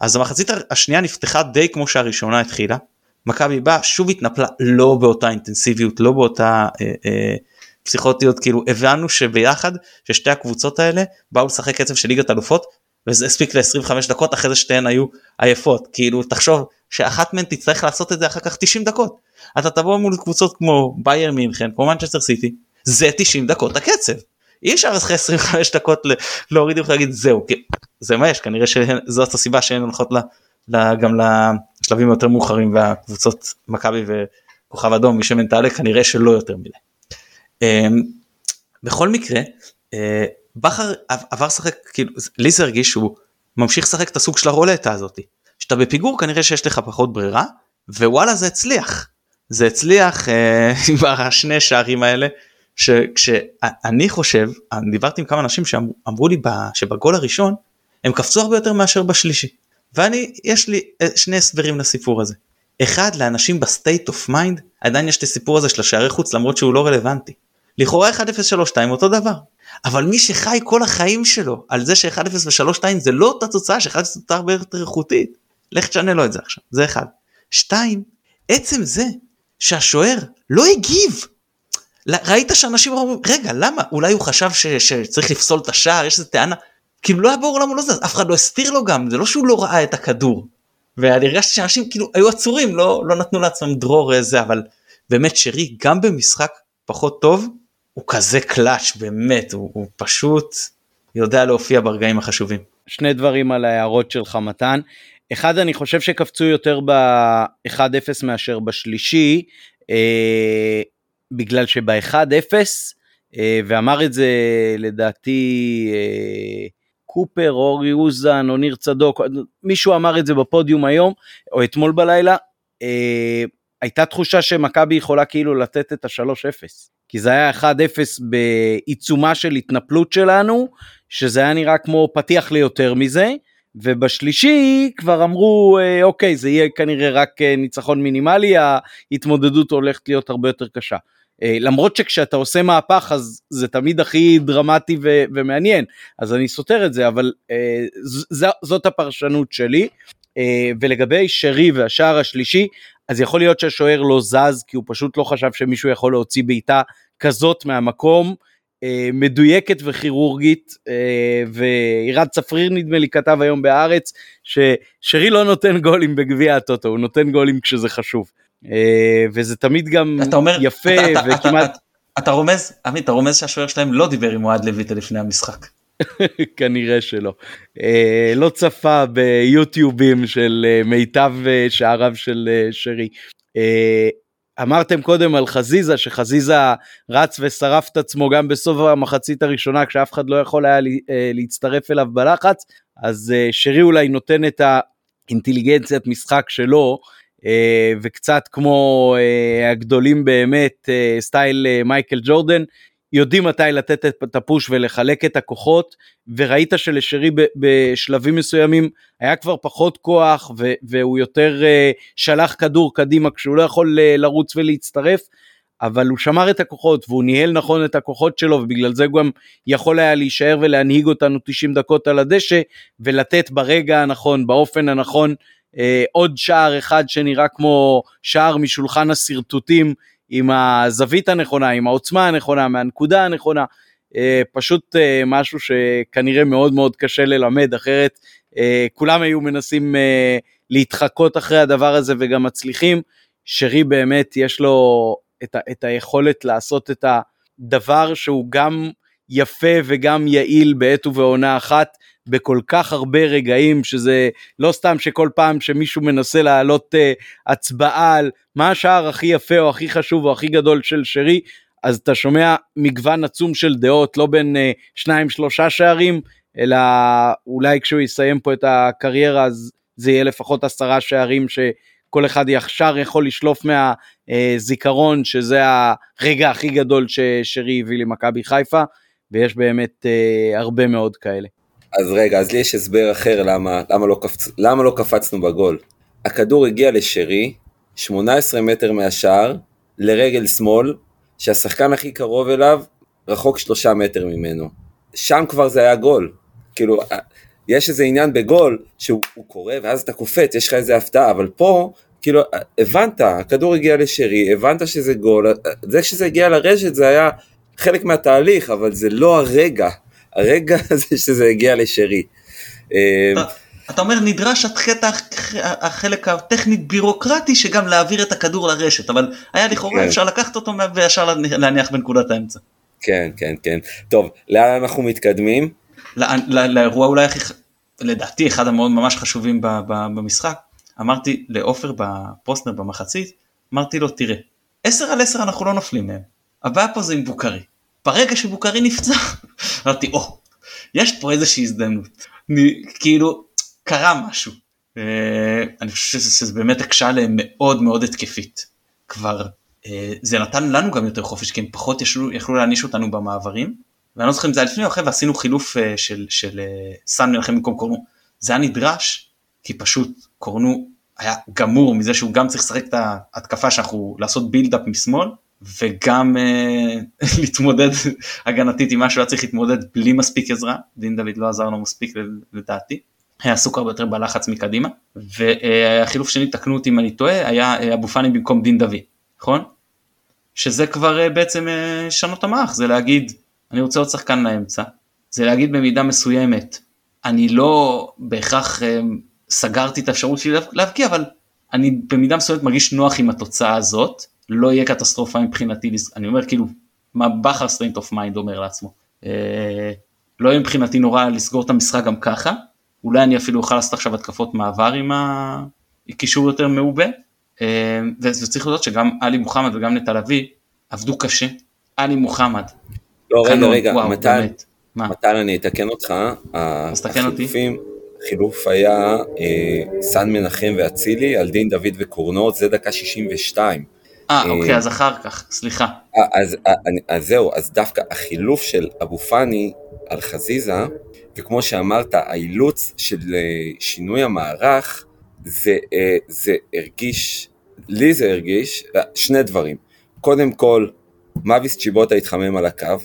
אז המחצית השנייה נפתחה די כמו שהראשונה התחילה. מכבי באה שוב התנפלה לא באותה אינטנסיביות לא באותה אה, אה, פסיכוטיות כאילו הבנו שביחד ששתי הקבוצות האלה באו לשחק קצב של ליגת אלופות וזה הספיק ל-25 דקות אחרי זה שתיהן היו עייפות. כאילו תחשוב שאחת מהן תצטרך לעשות את זה אחר כך 90 דקות אתה תבוא מול קבוצות כמו בייר מינכן כמו מנצ'סטר סיטי זה 90 דקות הקצב. אי אפשר אחרי 25 דקות להוריד ולהגיד זהו זה מה יש כנראה שזאת הסיבה שהן הולכות גם לשלבים יותר מאוחרים והקבוצות מכבי וכוכב אדום מי שמנטלה כנראה שלא יותר מדי. אמ, בכל מקרה אה, בכר עבר לשחק כאילו לי זה הרגיש שהוא ממשיך לשחק את הסוג של הרולטה הזאתי שאתה בפיגור כנראה שיש לך פחות ברירה ווואלה זה הצליח זה הצליח אה, עם השני שערים האלה שכשאני חושב דיברתי עם כמה אנשים שאמרו לי שבגול הראשון הם קפצו הרבה יותר מאשר בשלישי ואני יש לי אה, שני הסברים לסיפור הזה. אחד לאנשים ב state of mind עדיין יש את הסיפור הזה של השערי חוץ למרות שהוא לא רלוונטי. לכאורה 1-0-3-2 אותו דבר. אבל מי שחי כל החיים שלו על זה ש-1-0 ו-3-2 זה לא אותה תוצאה ש-1 זה תוצאה הרבה יותר איכותית. לך תשנה לו את זה עכשיו, זה אחד. שתיים, עצם זה שהשוער לא הגיב. ראית שאנשים אומרים רגע למה אולי הוא חשב ש- שצריך לפסול את השער יש איזה טענה כאילו לא היה ברור למה הוא לא זז אף אחד לא הסתיר לו גם זה לא שהוא לא ראה את הכדור. ואני הרגשתי שאנשים כאילו היו עצורים לא לא נתנו לעצמם דרור איזה אבל באמת שרי גם במשחק פחות טוב הוא כזה קלאץ' באמת הוא, הוא פשוט יודע להופיע ברגעים החשובים. שני דברים על ההערות שלך מתן. אחד אני חושב שקפצו יותר ב-1-0 מאשר בשלישי אה, בגלל שב-1-0 אה, ואמר את זה לדעתי אה, קופר, אורי אוזן או ניר צדוק, מישהו אמר את זה בפודיום היום או אתמול בלילה, אה, הייתה תחושה שמכבי יכולה כאילו לתת את ה-3-0. כי זה היה 1-0 בעיצומה של התנפלות שלנו, שזה היה נראה כמו פתיח ליותר מזה, ובשלישי כבר אמרו אה, אוקיי זה יהיה כנראה רק אה, ניצחון מינימלי, ההתמודדות הולכת להיות הרבה יותר קשה. אה, למרות שכשאתה עושה מהפך אז זה תמיד הכי דרמטי ו- ומעניין. אז אני סותר את זה אבל ז- זאת הפרשנות שלי. ולגבי שרי והשער השלישי אז יכול להיות שהשוער לא זז כי הוא פשוט לא חשב שמישהו יכול להוציא בעיטה כזאת מהמקום. אה, מדויקת וכירורגית אה, ועירד צפריר נדמה לי כתב היום בהארץ ששרי לא נותן גולים בגביע הטוטו הוא נותן גולים כשזה חשוב אה, וזה תמיד גם אתה אומר, יפה אתה, וכמעט. אתה, אתה, אתה רומז, עמית, אתה רומז שהשוער שלהם לא דיבר עם אוהד לויטה לפני המשחק. כנראה שלא. אה, לא צפה ביוטיובים של אה, מיטב אה, שעריו של שרי. אמרתם קודם על חזיזה שחזיזה רץ ושרף את עצמו גם בסוף המחצית הראשונה כשאף אחד לא יכול היה להצטרף אליו בלחץ אז שרי אולי נותן את האינטליגנציית משחק שלו וקצת כמו הגדולים באמת סטייל מייקל ג'ורדן יודעים מתי לתת את הפוש ולחלק את הכוחות וראית שלשרי בשלבים מסוימים היה כבר פחות כוח והוא יותר uh, שלח כדור קדימה כשהוא לא יכול uh, לרוץ ולהצטרף אבל הוא שמר את הכוחות והוא ניהל נכון את הכוחות שלו ובגלל זה גם יכול היה להישאר ולהנהיג אותנו 90 דקות על הדשא ולתת ברגע הנכון באופן הנכון uh, עוד שער אחד שנראה כמו שער משולחן השרטוטים עם הזווית הנכונה, עם העוצמה הנכונה, מהנקודה הנכונה, אה, פשוט אה, משהו שכנראה מאוד מאוד קשה ללמד, אחרת אה, כולם היו מנסים להתחקות אחרי הדבר הזה וגם מצליחים. שרי באמת יש לו את, ה, את היכולת לעשות את הדבר שהוא גם יפה וגם יעיל בעת ובעונה אחת, בכל כך הרבה רגעים שזה לא סתם שכל פעם שמישהו מנסה להעלות uh, הצבעה על מה השער הכי יפה או הכי חשוב או הכי גדול של שרי אז אתה שומע מגוון עצום של דעות לא בין uh, שניים שלושה שערים אלא אולי כשהוא יסיים פה את הקריירה אז זה יהיה לפחות עשרה שערים שכל אחד ישר יכול לשלוף מהזיכרון שזה הרגע הכי גדול ששרי הביא למכבי חיפה ויש באמת uh, הרבה מאוד כאלה. אז רגע, אז לי יש הסבר אחר למה, למה, לא, קפצ... למה לא קפצנו בגול. הכדור הגיע לשרי, 18 מטר מהשער, לרגל שמאל, שהשחקן הכי קרוב אליו רחוק שלושה מטר ממנו. שם כבר זה היה גול. כאילו, יש איזה עניין בגול שהוא קורה ואז אתה קופץ, יש לך איזה הפתעה, אבל פה, כאילו, הבנת, הכדור הגיע לשרי, הבנת שזה גול, זה שזה הגיע לרשת זה היה חלק מהתהליך, אבל זה לא הרגע, הרגע זה שזה הגיע לשרי. אה, אתה אומר נדרש הקטע החלק הטכני בירוקרטי שגם להעביר את הכדור לרשת אבל היה לכאורה כן. אפשר לקחת אותו וישר להניח בנקודת האמצע. כן כן כן טוב לאן אנחנו מתקדמים? לאירוע אולי הכי לדעתי אחד המאוד ממש חשובים במשחק אמרתי לעופר בפוסטנר במחצית אמרתי לו תראה 10 על 10 אנחנו לא נופלים מהם הבעיה פה זה עם בוקרי ברגע שבוקרי נפצע אמרתי או יש פה איזושהי הזדמנות כאילו קרה משהו. אה, אני חושב שזה באמת הקשה עליהם מאוד מאוד התקפית. כבר אה, זה נתן לנו גם יותר חופש כי הם פחות ישלו, יכלו להעניש אותנו במעברים. ואני לא זוכר אם זה היה לפני או אחרי ועשינו חילוף אה, של, של סאן מלחם במקום קורנו. זה היה נדרש כי פשוט קורנו היה גמור מזה שהוא גם צריך לשחק את ההתקפה שאנחנו לעשות בילדאפ משמאל וגם uh, להתמודד הגנתית עם מה שהוא היה צריך להתמודד בלי מספיק עזרה. דין דוד לא עזר לו מספיק לדעתי. היה עסוק הרבה יותר בלחץ מקדימה. והחילוף שני תקנו אותי אם אני טועה היה אה, אבו פאני במקום דין דוד נכון? שזה כבר אה, בעצם אה, שינוי המערך. זה להגיד אני רוצה עוד שחקן לאמצע זה להגיד במידה מסוימת אני לא בהכרח סגרתי את האפשרות שלי להבקיע אבל אני במידה מסוימת מרגיש נוח עם התוצאה הזאת לא יהיה קטסטרופה מבחינתי אני אומר כאילו מה בכר state of mind אומר לעצמו לא יהיה מבחינתי נורא לסגור את המשחק גם ככה אולי אני אפילו אוכל לעשות עכשיו התקפות מעבר עם הקישור יותר מעובה. אה, וצריך לדעת שגם עלי מוחמד וגם נטע לביא עבדו קשה. עלי מוחמד. לא רגע רגע, מתן, מתן אני אתקן אותך, החילופים, חילוף היה אה, סן מנחם ואצילי על דין דוד וקורנות, זה דקה 62. אה, אה אוקיי, אז אחר כך, סליחה. אה, אז, אז, אז זהו, אז דווקא החילוף של אבו פאני על חזיזה, וכמו שאמרת, האילוץ של אה, שינוי המערך, זה, אה, זה הרגיש, לי זה הרגיש, שני דברים. קודם כל, מאביס צ'יבוטה התחמם על הקו,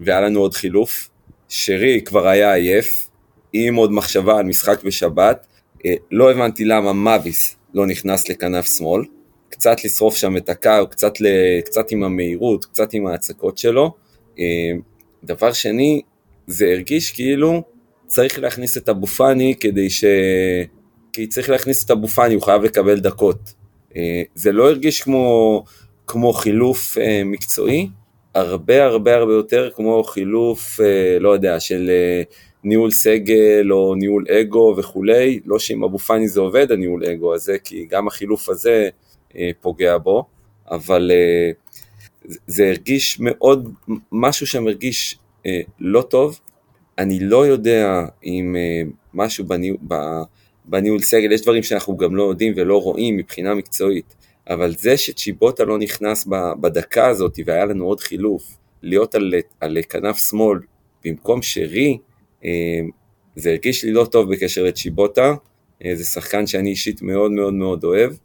והיה לנו עוד חילוף. שרי כבר היה עייף, עם עוד מחשבה על משחק בשבת. אה, לא הבנתי למה מאביס לא נכנס לכנף שמאל. קצת לשרוף שם את הקו, קצת, קצת עם המהירות, קצת עם ההצקות שלו. דבר שני, זה הרגיש כאילו צריך להכניס את אבו פאני כדי ש... כי צריך להכניס את אבו פאני, הוא חייב לקבל דקות. אה, זה לא הרגיש כמו, כמו חילוף אה, מקצועי, הרבה הרבה הרבה יותר כמו חילוף, אה, לא יודע, של ניהול סגל או ניהול אגו וכולי, לא שאם אבו פאני זה עובד הניהול אגו הזה, כי גם החילוף הזה פוגע בו, אבל זה הרגיש מאוד, משהו שם הרגיש אה, לא טוב. אני לא יודע אם אה, משהו בניהול, בניהול סגל, יש דברים שאנחנו גם לא יודעים ולא רואים מבחינה מקצועית, אבל זה שצ'יבוטה לא נכנס בדקה הזאת והיה לנו עוד חילוף, להיות על, על כנף שמאל במקום שרי, אה, זה הרגיש לי לא טוב בקשר לצ'יבוטה, אה, זה שחקן שאני אישית מאוד מאוד מאוד אוהב, אה,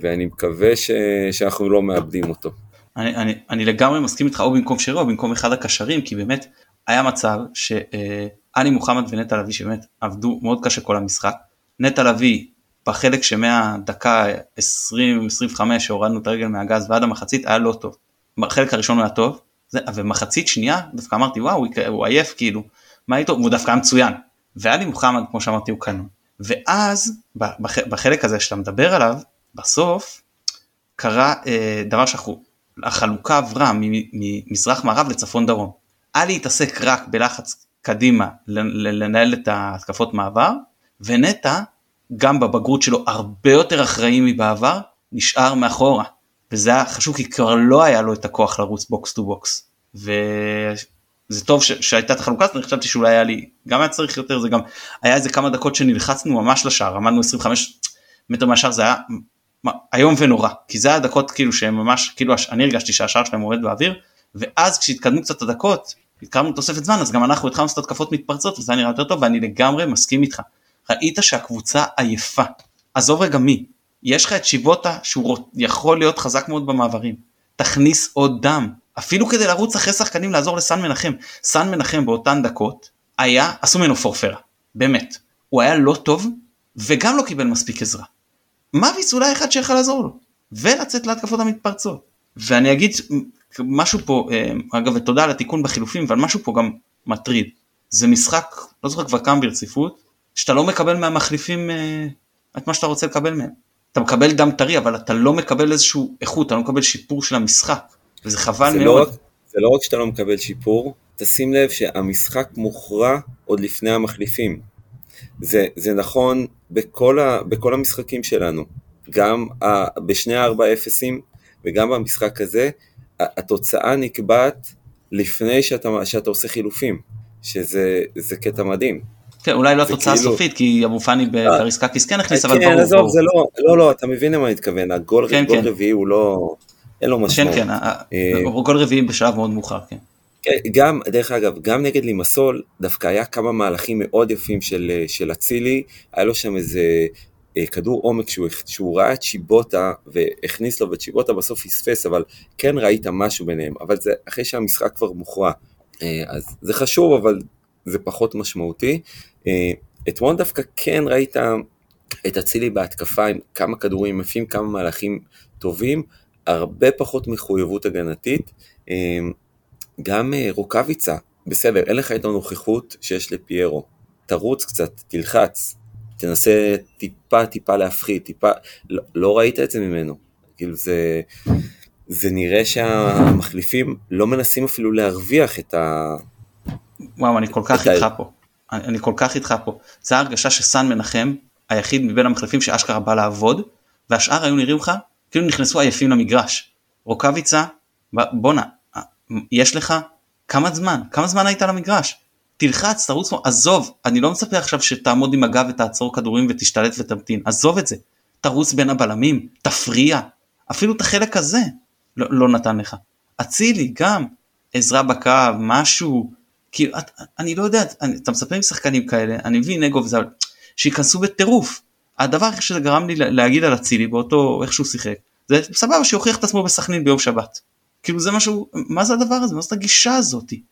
ואני מקווה ש, שאנחנו לא מאבדים אותו. אני, אני, אני לגמרי מסכים איתך או במקום שרי או במקום אחד הקשרים כי באמת היה מצב שאלי מוחמד ונטע לביא שבאמת עבדו מאוד קשה כל המשחק. נטע לביא בחלק שמהדקה 20-25 שהורדנו את הרגל מהגז ועד המחצית היה לא טוב. בחלק הראשון היה טוב זה, ומחצית שנייה דווקא אמרתי וואו הוא, הוא עייף כאילו מה איתו והוא דווקא מצוין. ואלי מוחמד כמו שאמרתי הוא קנון. ואז בחלק הזה שאתה מדבר עליו בסוף קרה אה, דבר שאנחנו החלוקה עברה ממזרח מערב לצפון דרום. עלי התעסק רק בלחץ קדימה לנהל את ההתקפות מעבר, ונטע גם בבגרות שלו הרבה יותר אחראי מבעבר, נשאר מאחורה. וזה היה חשוב כי כבר לא היה לו את הכוח לרוץ box to box. וזה טוב ש... שהייתה את החלוקה הזאת, אני חשבתי שאולי היה לי, גם היה צריך יותר, זה גם היה איזה כמה דקות שנלחצנו ממש לשער, עמדנו 25 מטר מהשער, זה היה איום ונורא. כי זה הדקות כאילו שהם ממש כאילו אני הרגשתי שהשער שלהם עומד באוויר ואז כשהתקדמו קצת הדקות התקרבנו תוספת זמן אז גם אנחנו התחלנו לעשות התקפות מתפרצות וזה נראה יותר טוב ואני לגמרי מסכים איתך. ראית שהקבוצה עייפה. עזוב רגע מי. יש לך את שיבוטה שהוא יכול להיות חזק מאוד במעברים. תכניס עוד דם. אפילו כדי לרוץ אחרי שחקנים לעזור לסן מנחם. סן מנחם באותן דקות היה עשו ממנו פורפרה. באמת. הוא היה לא טוב וגם לא קיבל מספיק עזרה. מאביס אולי אחד שיכול לעזור לו ולצאת להתקפות המתפרצות. ואני אגיד משהו פה, אה, אגב ותודה על התיקון בחילופים, אבל משהו פה גם מטריד. זה משחק, לא זוכר כבר כמה ברציפות, שאתה לא מקבל מהמחליפים אה, את מה שאתה רוצה לקבל מהם. אתה מקבל דם טרי אבל אתה לא מקבל איזשהו איכות, אתה לא מקבל שיפור של המשחק, וזה חבל זה מאוד. לא רק, זה לא רק שאתה לא מקבל שיפור, תשים לב שהמשחק מוכרע עוד לפני המחליפים. זה, זה נכון בכל, ה, בכל המשחקים שלנו, גם ה, בשני הארבע אפסים וגם במשחק הזה, התוצאה נקבעת לפני שאתה, שאתה עושה חילופים, שזה קטע מדהים. כן, אולי לא התוצאה כאילו... הסופית, כי אבו פאני בקריסקקיס כן הכניס, אבל כן, ברור. כן, עזוב, זה לא, לא, לא, אתה מבין למה אני מתכוון, הגול כן, כן. רביעי הוא לא, אין לו משמעות. כן, כן, גול רביעי בשלב מאוד מאוחר, כן. כן, גם, דרך אגב, גם נגד לימסול, דווקא היה כמה מהלכים מאוד יפים של אצילי, היה לו שם איזה אה, כדור עומק שהוא, שהוא ראה את צ'יבוטה והכניס לו, וצ'יבוטה בסוף פספס, אבל כן ראית משהו ביניהם, אבל זה אחרי שהמשחק כבר מוכרע. אה, אז זה חשוב, אבל זה פחות משמעותי. אה, אתמול דווקא כן ראית את אצילי בהתקפה עם כמה כדורים יפים, כמה מהלכים טובים, הרבה פחות מחויבות הגנתית. גם רוקאביצה, בסדר, אין לך את הנוכחות שיש לפיירו. תרוץ קצת, תלחץ, תנסה טיפה טיפה להפחית, טיפה, לא, לא ראית את זה ממנו. כאילו זה, זה נראה שהמחליפים לא מנסים אפילו להרוויח את ה... וואו, אני כל כך איתך. פה. אני, אני כל כך איתך פה. זה ההרגשה שסן מנחם, היחיד מבין המחליפים שאשכרה בא לעבוד, והשאר היו נראים לך כאילו נכנסו עייפים למגרש. רוקאביצה, בואנה, יש לך כמה זמן? כמה זמן היית על המגרש? תלחץ, תרוץ, עזוב, אני לא מצפה עכשיו שתעמוד עם הגב ותעצור כדורים ותשתלט ותמתין, עזוב את זה. תרוץ בין הבלמים, תפריע, אפילו את החלק הזה לא, לא נתן לך. אצילי גם, עזרה בקו, משהו, כאילו, את, אני לא יודע, אני, אתה מספר עם שחקנים כאלה, אני מבין אגו וזה, שייכנסו בטירוף. הדבר שזה גרם לי להגיד על אצילי באותו, איך שהוא שיחק, זה סבבה שיוכיח את עצמו בסכנין ביום שבת. כאילו זה משהו, מה זה הדבר הזה, מה זאת הגישה הזאתי?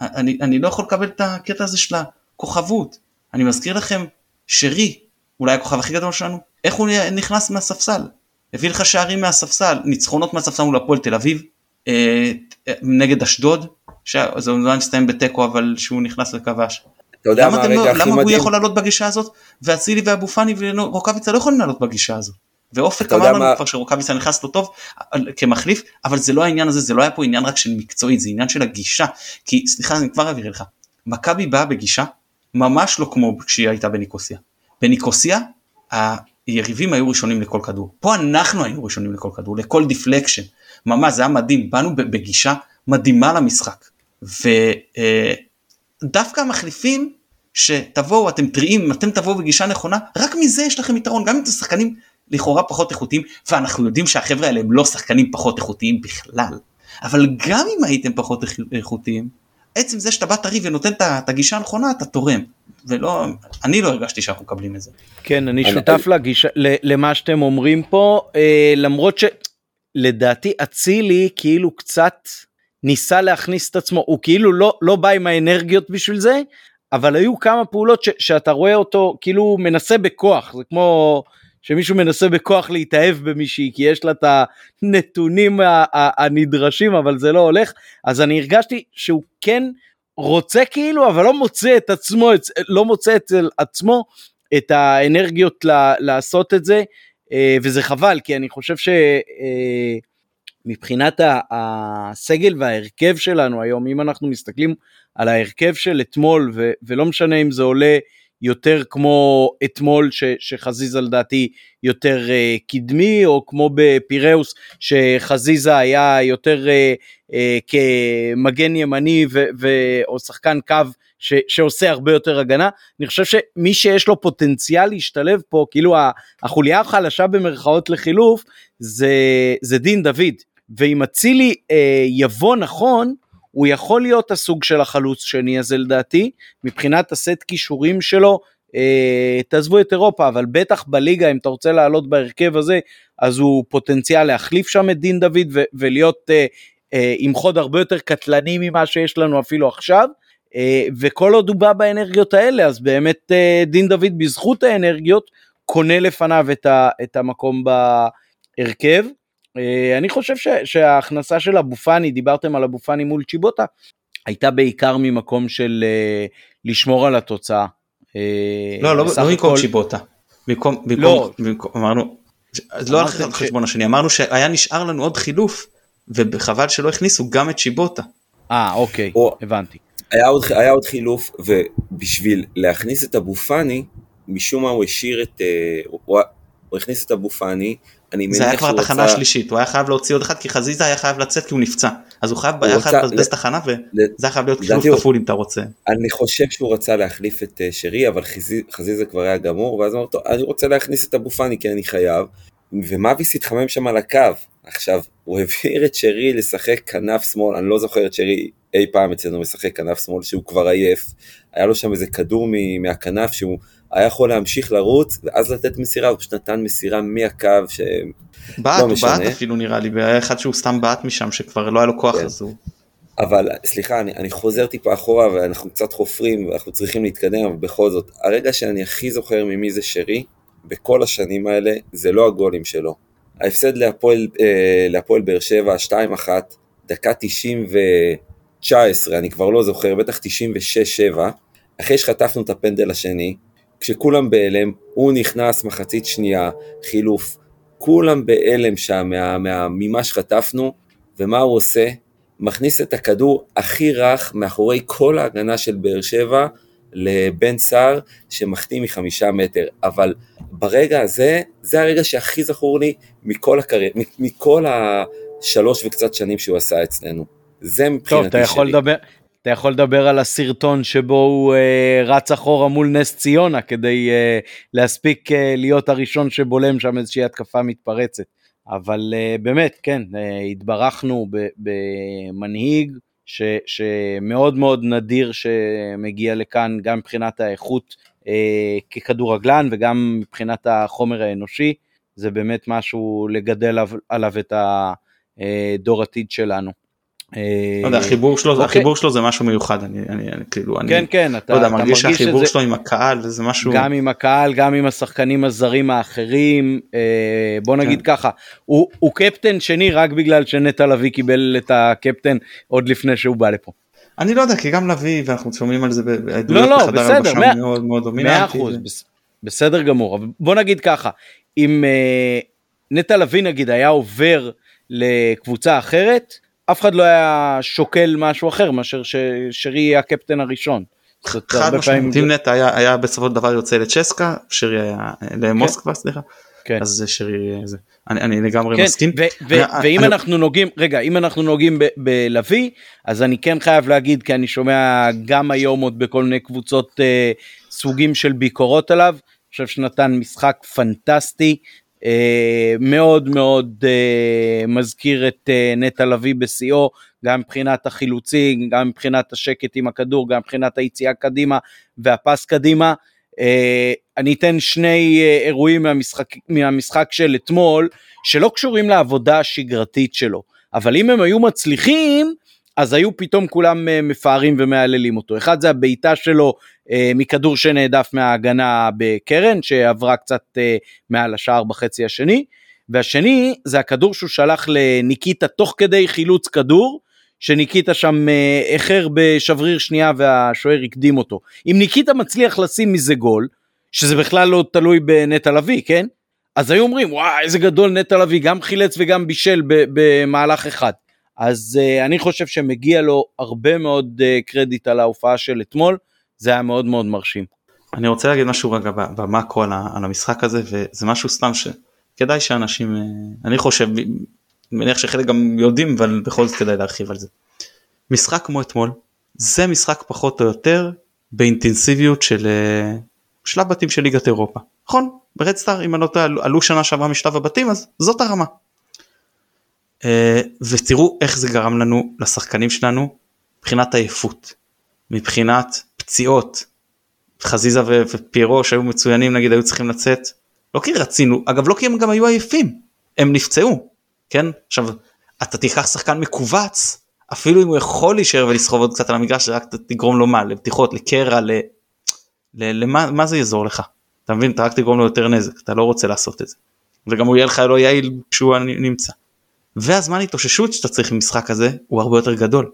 אני, אני לא יכול לקבל את הקטע הזה של הכוכבות. אני מזכיר לכם שרי, אולי הכוכב הכי גדול שלנו, איך הוא נכנס מהספסל? הביא לך שערים מהספסל, ניצחונות מהספסל מול הפועל תל אביב, אה, נגד אשדוד, שזה אומנם הסתיים בתיקו אבל שהוא נכנס וכבש. אתה יודע מה הרגע לא, הכי מדהים? למה הוא יכול לעלות בגישה הזאת ואצילי ואבו פאני ורוקאביצה לא יכולים לעלות בגישה הזאת? ואופק אמר לנו מה... כבר שרוקאביצה נכנס לו טוב כמחליף אבל זה לא העניין הזה זה לא היה פה עניין רק של מקצועית זה עניין של הגישה. כי סליחה אני כבר אעביר לך מכבי באה בגישה ממש לא כמו כשהיא הייתה בניקוסיה. בניקוסיה היריבים היו ראשונים לכל כדור. פה אנחנו היינו ראשונים לכל כדור לכל deflection ממש זה היה מדהים. באנו בגישה מדהימה למשחק. ודווקא אה, המחליפים שתבואו אתם טריים אתם תבואו בגישה נכונה רק מזה יש לכם יתרון. גם אם אתם שחקנים לכאורה פחות איכותיים ואנחנו יודעים שהחבר'ה האלה הם לא שחקנים פחות איכותיים בכלל. אבל גם אם הייתם פחות איכותיים עצם זה שאתה בא טרי ונותן את הגישה הנכונה אתה תורם. ולא אני לא הרגשתי שאנחנו מקבלים את זה. כן אני שותף לגישה למה שאתם אומרים פה אה, למרות שלדעתי אצילי כאילו קצת ניסה להכניס את עצמו. הוא כאילו לא לא בא עם האנרגיות בשביל זה אבל היו כמה פעולות ש, שאתה רואה אותו כאילו מנסה בכוח. זה כמו שמישהו מנסה בכוח להתאהב במישהי כי יש לה את הנתונים הנדרשים אבל זה לא הולך. אז אני הרגשתי שהוא כן רוצה כאילו אבל לא מוצא את עצמו לא מוצא אצל עצמו את האנרגיות לעשות את זה אה, וזה חבל כי אני חושב שמבחינת אה, הסגל וההרכב שלנו היום אם אנחנו מסתכלים על ההרכב של אתמול ולא משנה אם זה עולה יותר כמו אתמול ש, שחזיזה לדעתי יותר uh, קדמי או כמו בפיראוס שחזיזה היה יותר uh, uh, כמגן ימני ו, ו, או שחקן קו ש, שעושה הרבה יותר הגנה. אני חושב שמי שיש לו פוטנציאל להשתלב פה כאילו החוליה החלשה במרכאות לחילוף זה, זה דין דוד. ואם אצילי uh, יבוא נכון הוא יכול להיות הסוג של החלוץ שני הזה לדעתי, מבחינת הסט כישורים שלו, אה, תעזבו את אירופה, אבל בטח בליגה אם אתה רוצה לעלות בהרכב הזה, אז הוא פוטנציאל להחליף שם את דין דוד ו- ולהיות אה, אה, עם חוד הרבה יותר קטלני ממה שיש לנו אפילו עכשיו. וכל עוד הוא בא באנרגיות האלה אז באמת דין דוד בזכות האנרגיות קונה לפניו את, ה, את המקום בהרכב. אני חושב ש, שההכנסה של אבו פאני, דיברתם על אבו פאני מול צ'יבוטה, הייתה בעיקר ממקום של לשמור על התוצאה. לא, לא, לא במקום צ'יבוטה. במקום, במקום, לא, במקום, אמרנו, לא על חשבון השני, אמרנו שהיה נשאר לנו עוד חילוף, וחבל שלא הכניסו גם את שיבוטה. אה, אוקיי, או, הבנתי. היה עוד, היה עוד חילוף, ובשביל להכניס את אבו פאני, משום מה הוא השאיר את, אה, הוא, הוא הכניס את אבו פאני, אני מניח שהוא רצה... זה היה כבר תחנה. שלישית, הוא היה חייב להוציא עוד אחד כי חזיזה היה חייב לצאת כי הוא נפצע. אז הוא חייב, היה חייב לבזבז תחנה וזה היה חייב להיות חילוף כפול אם אתה רוצה. אני חושב שהוא רצה להחליף את אה, שרי, אבל חזיזה כבר היה גמור, ואז אמר אני רוצה להכניס את אבו פאני כי אני חייב, ומאביס התחמם שם על הקו. עכשיו, הוא העביר את שרי לשחק כנף שמאל, אני לא זוכר את שרי אי פעם אצלנו משחק כנף שמאל שהוא כבר עייף, היה לו שם איזה כדור מהכנף שהוא היה יכול להמשיך לרוץ ואז לתת מסירה, הוא פשוט נתן מסירה מהקו ש... בעט, לא הוא בעט אפילו נראה לי, והיה אחד שהוא סתם בעט משם שכבר לא היה לו כוח כן. אז הוא... אבל סליחה, אני, אני חוזר טיפה אחורה ואנחנו קצת חופרים ואנחנו צריכים להתקדם, אבל בכל זאת, הרגע שאני הכי זוכר ממי זה שרי, בכל השנים האלה, זה לא הגולים שלו. ההפסד להפועל, אה, להפועל באר שבע, 2-1, דקה 90 ו-19, אני כבר לא זוכר, בטח 96-7, אחרי שחטפנו את הפנדל השני, כשכולם בהלם, הוא נכנס מחצית שנייה, חילוף, כולם בהלם שם מה, מה, ממה שחטפנו, ומה הוא עושה? מכניס את הכדור הכי רך מאחורי כל ההגנה של באר שבע לבן סער שמחטיא מחמישה מטר, אבל ברגע הזה, זה הרגע שהכי זכור לי מכל, הקר... מכל השלוש וקצת שנים שהוא עשה אצלנו. זה מבחינתי שלי. טוב, אתה יכול לדבר, אתה יכול לדבר על הסרטון שבו הוא אה, רץ אחורה מול נס ציונה כדי אה, להספיק אה, להיות הראשון שבולם שם איזושהי התקפה מתפרצת. אבל אה, באמת, כן, אה, התברכנו במנהיג ש, שמאוד מאוד נדיר שמגיע לכאן גם מבחינת האיכות אה, ככדורגלן וגם מבחינת החומר האנושי. זה באמת משהו לגדל עליו, את הדור עתיד שלנו. אה, לא החיבור שלו, אוקיי. החיבור שלו זה משהו מיוחד, אני, אני, כאילו, אני, כן, כן, אתה, לא יודע, מרגיש שהחיבור שלו עם הקהל זה משהו, גם עם הקהל, גם עם השחקנים הזרים האחרים, אה, בוא נגיד כן. ככה, הוא, הוא קפטן שני רק בגלל שנטע לביא קיבל את הקפטן עוד לפני שהוא בא לפה. אני לא יודע, כי גם לביא, ואנחנו שומעים על זה בעדויות לא, לא, בחדר בסדר, מאה, מאוד מאוד דומיננטי. בסדר גמור, אבל בוא נגיד ככה, אם אה, נטע לביא נגיד היה עובר לקבוצה אחרת, אף אחד לא היה שוקל משהו אחר מאשר ששרי יהיה הקפטן הראשון. חד משמעית, אם נטע היה, היה בסופו של דבר יוצא לצ'סקה, שרי היה למוסקבה, כן. סליחה, כן. אז זה שרי, זה, אני, אני לגמרי כן. מסכים. ו- ו- אני, ואם אני... אנחנו נוגעים, רגע, אם אנחנו נוגעים בלוי, אז אני כן חייב להגיד, כי אני שומע גם היום עוד בכל מיני קבוצות אה, סוגים של ביקורות עליו, אני חושב שנתן משחק פנטסטי, אה, מאוד מאוד אה, מזכיר את אה, נטע לביא בשיאו, גם מבחינת החילוצים, גם מבחינת השקט עם הכדור, גם מבחינת היציאה קדימה והפס קדימה. אני אתן שני אירועים מהמשחק, מהמשחק של אתמול, שלא קשורים לעבודה השגרתית שלו, אבל אם הם היו מצליחים, אז היו פתאום כולם אה, מפארים ומהללים אותו. אחד זה הבעיטה שלו אה, מכדור שנעדף מההגנה בקרן, שעברה קצת אה, מעל השער בחצי השני, והשני זה הכדור שהוא שלח לניקיטה תוך כדי חילוץ כדור, שניקיטה שם איחר בשבריר שנייה והשוער הקדים אותו. אם ניקיטה מצליח לשים מזה גול, שזה בכלל לא תלוי בנטע לביא, כן? אז היו אומרים, וואי, איזה גדול נטע לביא, גם חילץ וגם בישל במהלך אחד. אז uh, אני חושב שמגיע לו הרבה מאוד uh, קרדיט על ההופעה של אתמול, זה היה מאוד מאוד מרשים. אני רוצה להגיד משהו רגע במאקרו על, על המשחק הזה וזה משהו סתם שכדאי שאנשים, uh, אני חושב, מניח שחלק גם יודעים אבל בכל זאת כדאי להרחיב על זה. משחק כמו אתמול זה משחק פחות או יותר באינטנסיביות של uh, שלב בתים של ליגת אירופה. נכון? ברדסטאר אם אני לא טועה עלו שנה שעברה משלב הבתים אז זאת הרמה. אה, ותראו איך זה גרם לנו לשחקנים שלנו מבחינת עייפות, מבחינת פציעות. חזיזה ופיירו שהיו מצוינים נגיד היו צריכים לצאת. לא כי רצינו אגב לא כי הם גם היו עייפים. הם נפצעו כן? עכשיו אתה תיקח שחקן מכווץ אפילו אם הוא יכול להישאר ולסחוב עוד קצת על המגרש רק תגרום לו מה? לבטיחות לקרע ל... למה מה זה יעזור לך? אתה מבין? אתה רק תגרום לו יותר נזק אתה לא רוצה לעשות את זה. וגם הוא יהיה לך לא יעיל כשהוא נמצא. והזמן התאוששות שאתה צריך במשחק הזה הוא הרבה יותר גדול.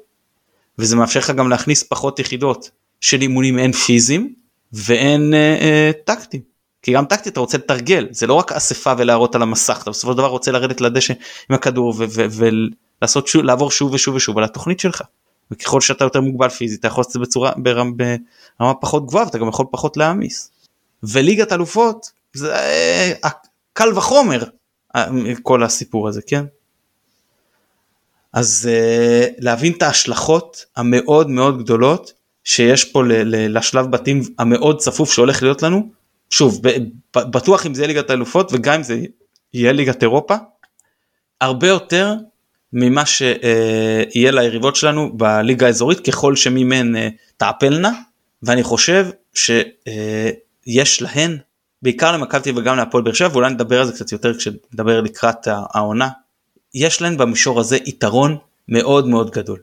וזה מאפשר לך גם להכניס פחות יחידות של אימונים אין פיזיים ואין אה, אה, טקטיים. כי גם טקטי אתה רוצה לתרגל זה לא רק אספה ולהראות על המסך אתה בסופו של דבר רוצה לרדת לדשא עם הכדור ולעשות שוב לעבור שוב ושוב ושוב על התוכנית שלך. וככל שאתה יותר מוגבל פיזית אתה יכול לעשות את זה בצורה ברמה, ברמה פחות גבוהה ואתה גם יכול פחות להעמיס. וליגת אלופות זה אה, קל וחומר אה, כל הסיפור הזה כן. אז uh, להבין את ההשלכות המאוד מאוד גדולות שיש פה לשלב בתים המאוד צפוף שהולך להיות לנו שוב בטוח אם זה יהיה ליגת האלופות וגם אם זה יהיה ליגת אירופה הרבה יותר ממה שיהיה ליריבות שלנו בליגה האזורית ככל שממן אה, תעפלנה ואני חושב שיש להן בעיקר למכבי וגם להפועל באר שבע ואולי נדבר על זה קצת יותר כשנדבר לקראת העונה יש להן במישור הזה יתרון מאוד מאוד גדול.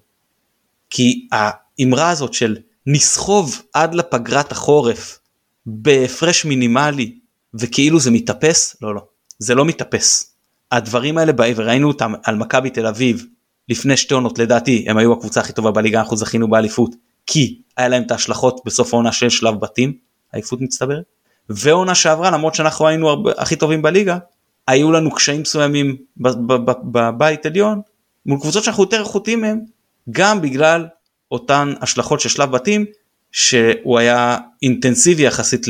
כי האמרה הזאת של נסחוב עד לפגרת החורף בהפרש מינימלי וכאילו זה מתאפס לא לא זה לא מתאפס. הדברים האלה בעבר ראינו אותם על מכבי תל אביב לפני שתי עונות לדעתי הם היו הקבוצה הכי טובה בליגה אנחנו זכינו באליפות כי היה להם את ההשלכות בסוף העונה של שלב בתים עייפות מצטברת ועונה שעברה למרות שאנחנו היינו הרבה, הכי טובים בליגה היו לנו קשיים מסוימים בבית עליון מול קבוצות שאנחנו יותר איכותיים מהם גם בגלל אותן השלכות של שלב בתים שהוא היה אינטנסיבי יחסית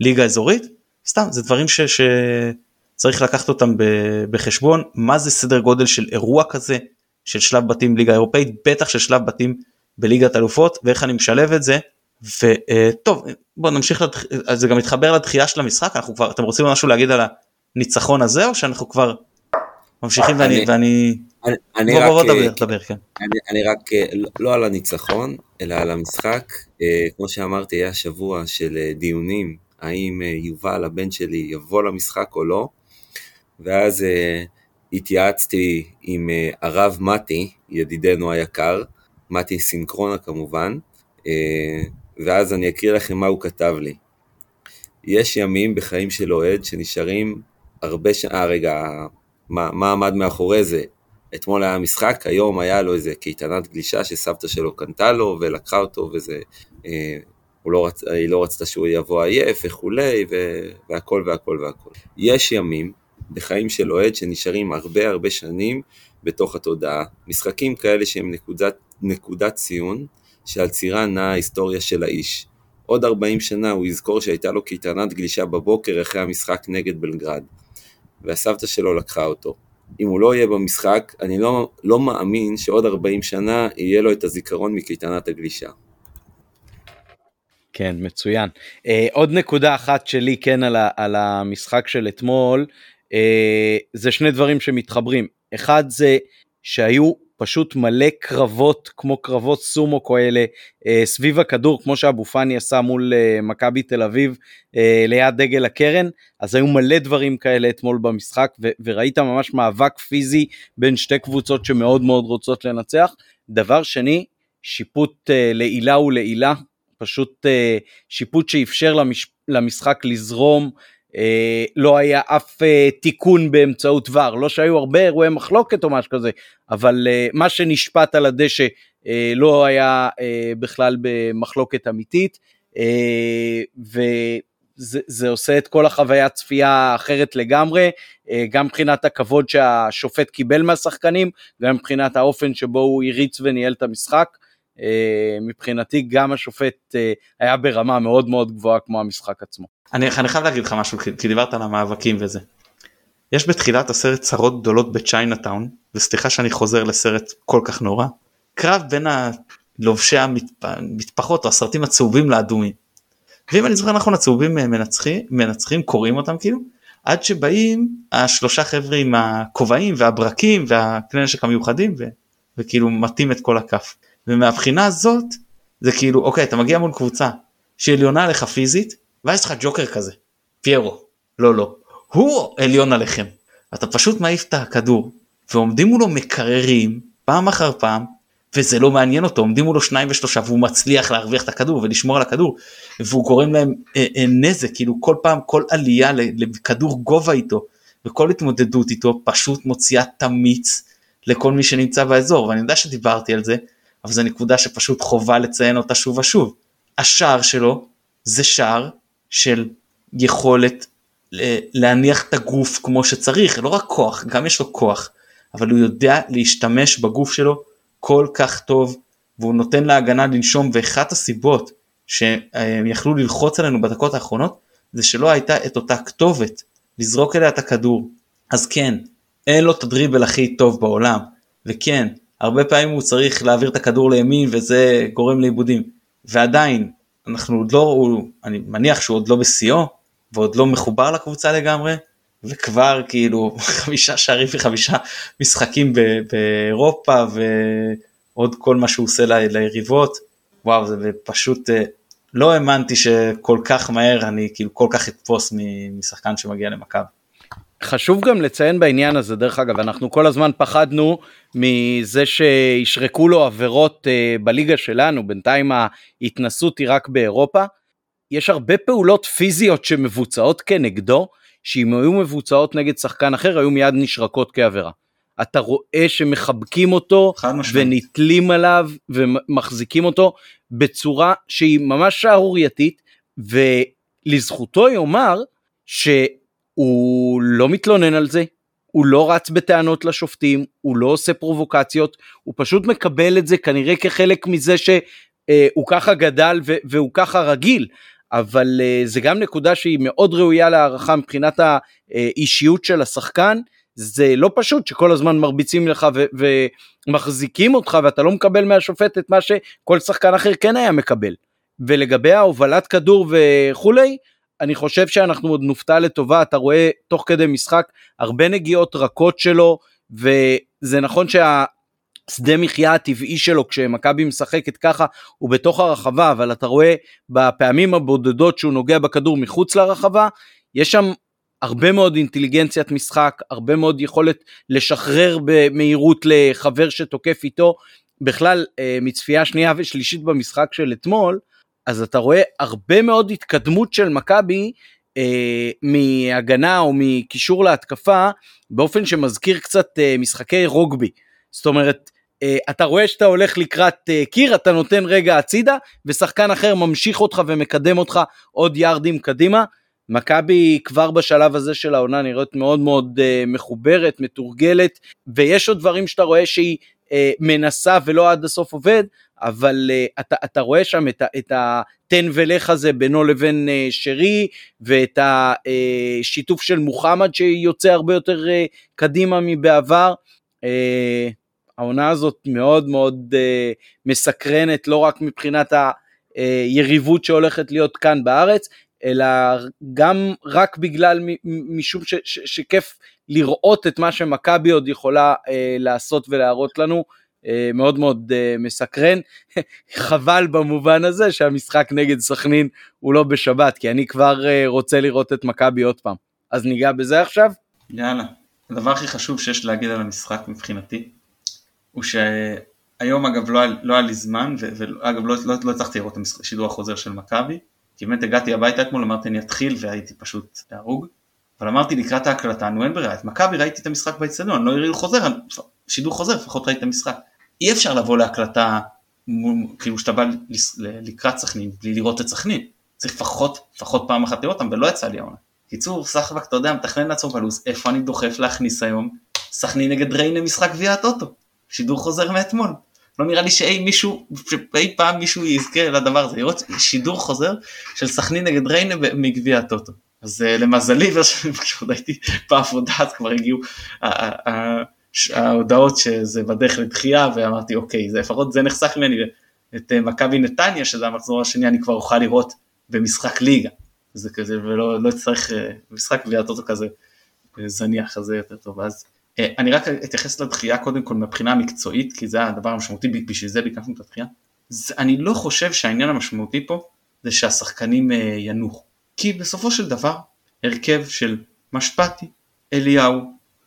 לליגה אזורית. סתם זה דברים ש, שצריך לקחת אותם בחשבון. מה זה סדר גודל של אירוע כזה של שלב בתים ליגה אירופאית בטח של שלב בתים בליגת אלופות ואיך אני משלב את זה. וטוב בוא נמשיך לדח... זה גם מתחבר לדחייה של המשחק אנחנו כבר אתם רוצים משהו להגיד על הניצחון הזה או שאנחנו כבר ממשיכים ואני ואני אני בוא, רק, בוא, דבר, דבר, כן. אני, אני רק, אה, לא, לא על הניצחון, אלא על המשחק. אה, כמו שאמרתי, היה שבוע של אה, דיונים, האם יובל, הבן שלי, יבוא למשחק או לא. ואז התייעצתי עם הרב מתי, ידידנו היקר, מתי סינכרונה כמובן, ואז אני אקריא לכם מה הוא כתב לי. יש ימים בחיים של אוהד שנשארים הרבה שנים, אה רגע, מה, מה עמד מאחורי זה? אתמול היה משחק, היום היה לו איזה קייטנת גלישה שסבתא שלו קנתה לו ולקחה אותו וזה, אה, לא רצ, היא לא רצתה שהוא יבוא עייף וכולי והכל והכל והכל. יש ימים בחיים של אוהד שנשארים הרבה הרבה שנים בתוך התודעה, משחקים כאלה שהם נקודת, נקודת ציון שעל צירה נעה ההיסטוריה של האיש. עוד 40 שנה הוא יזכור שהייתה לו קייטנת גלישה בבוקר אחרי המשחק נגד בלגרד, והסבתא שלו לקחה אותו. אם הוא לא יהיה במשחק, אני לא, לא מאמין שעוד 40 שנה יהיה לו את הזיכרון מקייטנת הגלישה. כן, מצוין. Uh, עוד נקודה אחת שלי כן על, ה, על המשחק של אתמול, uh, זה שני דברים שמתחברים. אחד זה שהיו פשוט מלא קרבות כמו קרבות סומו כאלה אה, סביב הכדור כמו שאבו פאני עשה מול אה, מכבי תל אביב אה, ליד דגל הקרן אז היו מלא דברים כאלה אתמול במשחק ו- וראית ממש מאבק פיזי בין שתי קבוצות שמאוד מאוד רוצות לנצח. דבר שני שיפוט לעילה ולעילה פשוט שיפוט שאפשר למש- למשחק לזרום לא היה אף אה, תיקון באמצעות ור, לא שהיו הרבה אירועי מחלוקת או משהו כזה, אבל אה, מה שנשפט על הדשא אה, לא היה אה, בכלל במחלוקת אמיתית, אה, וזה עושה את כל החוויה צפייה אחרת לגמרי, אה, גם מבחינת הכבוד שהשופט קיבל מהשחקנים, גם מבחינת האופן שבו הוא הריץ וניהל את המשחק. אה, מבחינתי גם השופט אה, היה ברמה מאוד מאוד גבוהה כמו המשחק עצמו. אני, אני חייב להגיד לך משהו כי דיברת על המאבקים וזה. יש בתחילת הסרט צרות גדולות בצ'יינאטאון וסליחה שאני חוזר לסרט כל כך נורא קרב בין לובשי המטפחות או הסרטים הצהובים לאדומים. ואם אני זוכר נכון הצהובים מנצחים מנצחים קוראים אותם כאילו עד שבאים השלושה חבר'ה עם הכובעים והברקים והכלי נשק המיוחדים ו, וכאילו מטים את כל הכף. ומהבחינה הזאת זה כאילו אוקיי אתה מגיע מול קבוצה שעליונה עליך פיזית ואז לך ג'וקר כזה פיירו. לא לא. הוא עליון עליכם. אתה פשוט מעיף את הכדור ועומדים מולו מקררים פעם אחר פעם וזה לא מעניין אותו. עומדים מולו שניים ושלושה והוא מצליח להרוויח את הכדור ולשמור על הכדור והוא גורם להם אה, אה, נזק. כאילו כל פעם כל עלייה לכדור גובה איתו וכל התמודדות איתו פשוט מוציאה תמיץ לכל מי שנמצא באזור. ואני יודע שדיברתי על זה אבל זו נקודה שפשוט חובה לציין אותה שוב ושוב. השער שלו זה שער של יכולת אה, להניח את הגוף כמו שצריך לא רק כוח גם יש לו כוח אבל הוא יודע להשתמש בגוף שלו כל כך טוב והוא נותן להגנה לנשום ואחת הסיבות שהם יכלו ללחוץ עלינו בדקות האחרונות זה שלא הייתה את אותה כתובת לזרוק אליה את הכדור אז כן אין לו את הדריבל הכי טוב בעולם וכן הרבה פעמים הוא צריך להעביר את הכדור לימין וזה גורם לעיבודים ועדיין אנחנו עוד לא הוא, אני מניח שהוא עוד לא בשיאו ועוד לא מחובר לקבוצה לגמרי וכבר כאילו חמישה שערים וחמישה משחקים באירופה ועוד כל מה שהוא עושה ליריבות וואו זה פשוט אה, לא האמנתי שכל כך מהר אני כאילו כל כך אתפוס משחקן שמגיע למכבי. חשוב גם לציין בעניין הזה דרך אגב אנחנו כל הזמן פחדנו מזה שישרקו לו עבירות uh, בליגה שלנו בינתיים ההתנסות היא רק באירופה. יש הרבה פעולות פיזיות שמבוצעות כנגדו שאם היו מבוצעות נגד שחקן אחר היו מיד נשרקות כעבירה. אתה רואה שמחבקים אותו ונתלים עליו ומחזיקים אותו בצורה שהיא ממש שערורייתית ולזכותו יאמר שהוא לא מתלונן על זה, הוא לא רץ בטענות לשופטים, הוא לא עושה פרובוקציות, הוא פשוט מקבל את זה כנראה כחלק מזה שהוא אה, ככה גדל והוא ככה רגיל. אבל uh, זה גם נקודה שהיא מאוד ראויה להערכה מבחינת האישיות של השחקן. זה לא פשוט שכל הזמן מרביצים לך ו- ומחזיקים אותך ואתה לא מקבל מהשופט את מה שכל שחקן אחר כן היה מקבל. ולגבי ההובלת כדור וכולי, אני חושב שאנחנו עוד נופתע לטובה, אתה רואה תוך כדי משחק הרבה נגיעות רכות שלו, וזה נכון שה... שדה מחיה הטבעי שלו כשמכבי משחקת ככה הוא בתוך הרחבה אבל אתה רואה בפעמים הבודדות שהוא נוגע בכדור מחוץ לרחבה יש שם הרבה מאוד אינטליגנציית משחק הרבה מאוד יכולת לשחרר במהירות לחבר שתוקף איתו. בכלל אה, מצפייה שנייה ושלישית במשחק של אתמול אז אתה רואה הרבה מאוד התקדמות של מכבי אה, מהגנה או מקישור להתקפה באופן שמזכיר קצת אה, משחקי רוגבי. זאת אומרת, Uh, אתה רואה שאתה הולך לקראת uh, קיר, אתה נותן רגע הצידה, ושחקן אחר ממשיך אותך ומקדם אותך עוד יארדים קדימה. מכבי כבר בשלב הזה של העונה נראית מאוד מאוד uh, מחוברת, מתורגלת, ויש עוד דברים שאתה רואה שהיא uh, מנסה ולא עד הסוף עובד, אבל uh, אתה, אתה רואה שם את, את התן ולך הזה בינו לבין uh, שרי, ואת השיתוף של מוחמד שיוצא הרבה יותר uh, קדימה מבעבר. Uh, העונה הזאת מאוד מאוד uh, מסקרנת לא רק מבחינת היריבות שהולכת להיות כאן בארץ אלא גם רק בגלל משום ש, ש, שכיף לראות את מה שמכבי עוד יכולה uh, לעשות ולהראות לנו מאוד מאוד uh, מסקרן חבל במובן הזה שהמשחק נגד סכנין הוא לא בשבת כי אני כבר uh, רוצה לראות את מכבי עוד פעם אז ניגע בזה עכשיו? יאללה. הדבר הכי חשוב שיש להגיד על המשחק מבחינתי הוא שהיום אגב לא, לא היה לי זמן, ואגב לא, לא, לא הצלחתי לראות את השידור החוזר של מכבי, כי באמת הגעתי הביתה אתמול, אמרתי אני אתחיל והייתי פשוט להרוג, אבל אמרתי לקראת ההקלטה, נו אין ברירה, את מכבי ראיתי את המשחק באצטדיון, לא הראינו חוזר, שידור חוזר, לפחות ראיתי את המשחק. אי אפשר לבוא להקלטה, כאילו שאתה בא לקראת סכנין, בלי לראות את סכנין, צריך לפחות, לפחות פעם אחת לראות אותם, ולא יצא לי העונה. קיצור, סחבק, אתה יודע, מתכנן לעצור בלו"ז, איפה אני דוחף להכניס היום סכנין נגד ריינה משחק גביע הטוטו. שידור חוזר מאתמול. לא נראה לי שאי מישהו, שאי פעם מישהו יזכה לדבר הזה, לראות שידור חוזר של סכנין נגד ריינה מגביע הטוטו. אז uh, למזלי, כשעוד הייתי בעבודה אז כבר הגיעו ההודעות שזה בדרך לדחייה ואמרתי אוקיי, זה לפחות זה נחסך ממני, את uh, מכבי נתניה שזה המחזור השני אני כבר אוכל לראות במשחק ליגה. זה כזה ולא לא אצטרך uh, משחק גביע הטוטו כזה זניח, אז זה יותר טוב. אז אה, אני רק אתייחס לדחייה קודם כל מבחינה מקצועית, כי זה הדבר המשמעותי, בשביל זה ביקשנו את הדחייה. אני לא חושב שהעניין המשמעותי פה זה שהשחקנים אה, ינוחו. כי בסופו של דבר, הרכב של משפטי, אליהו,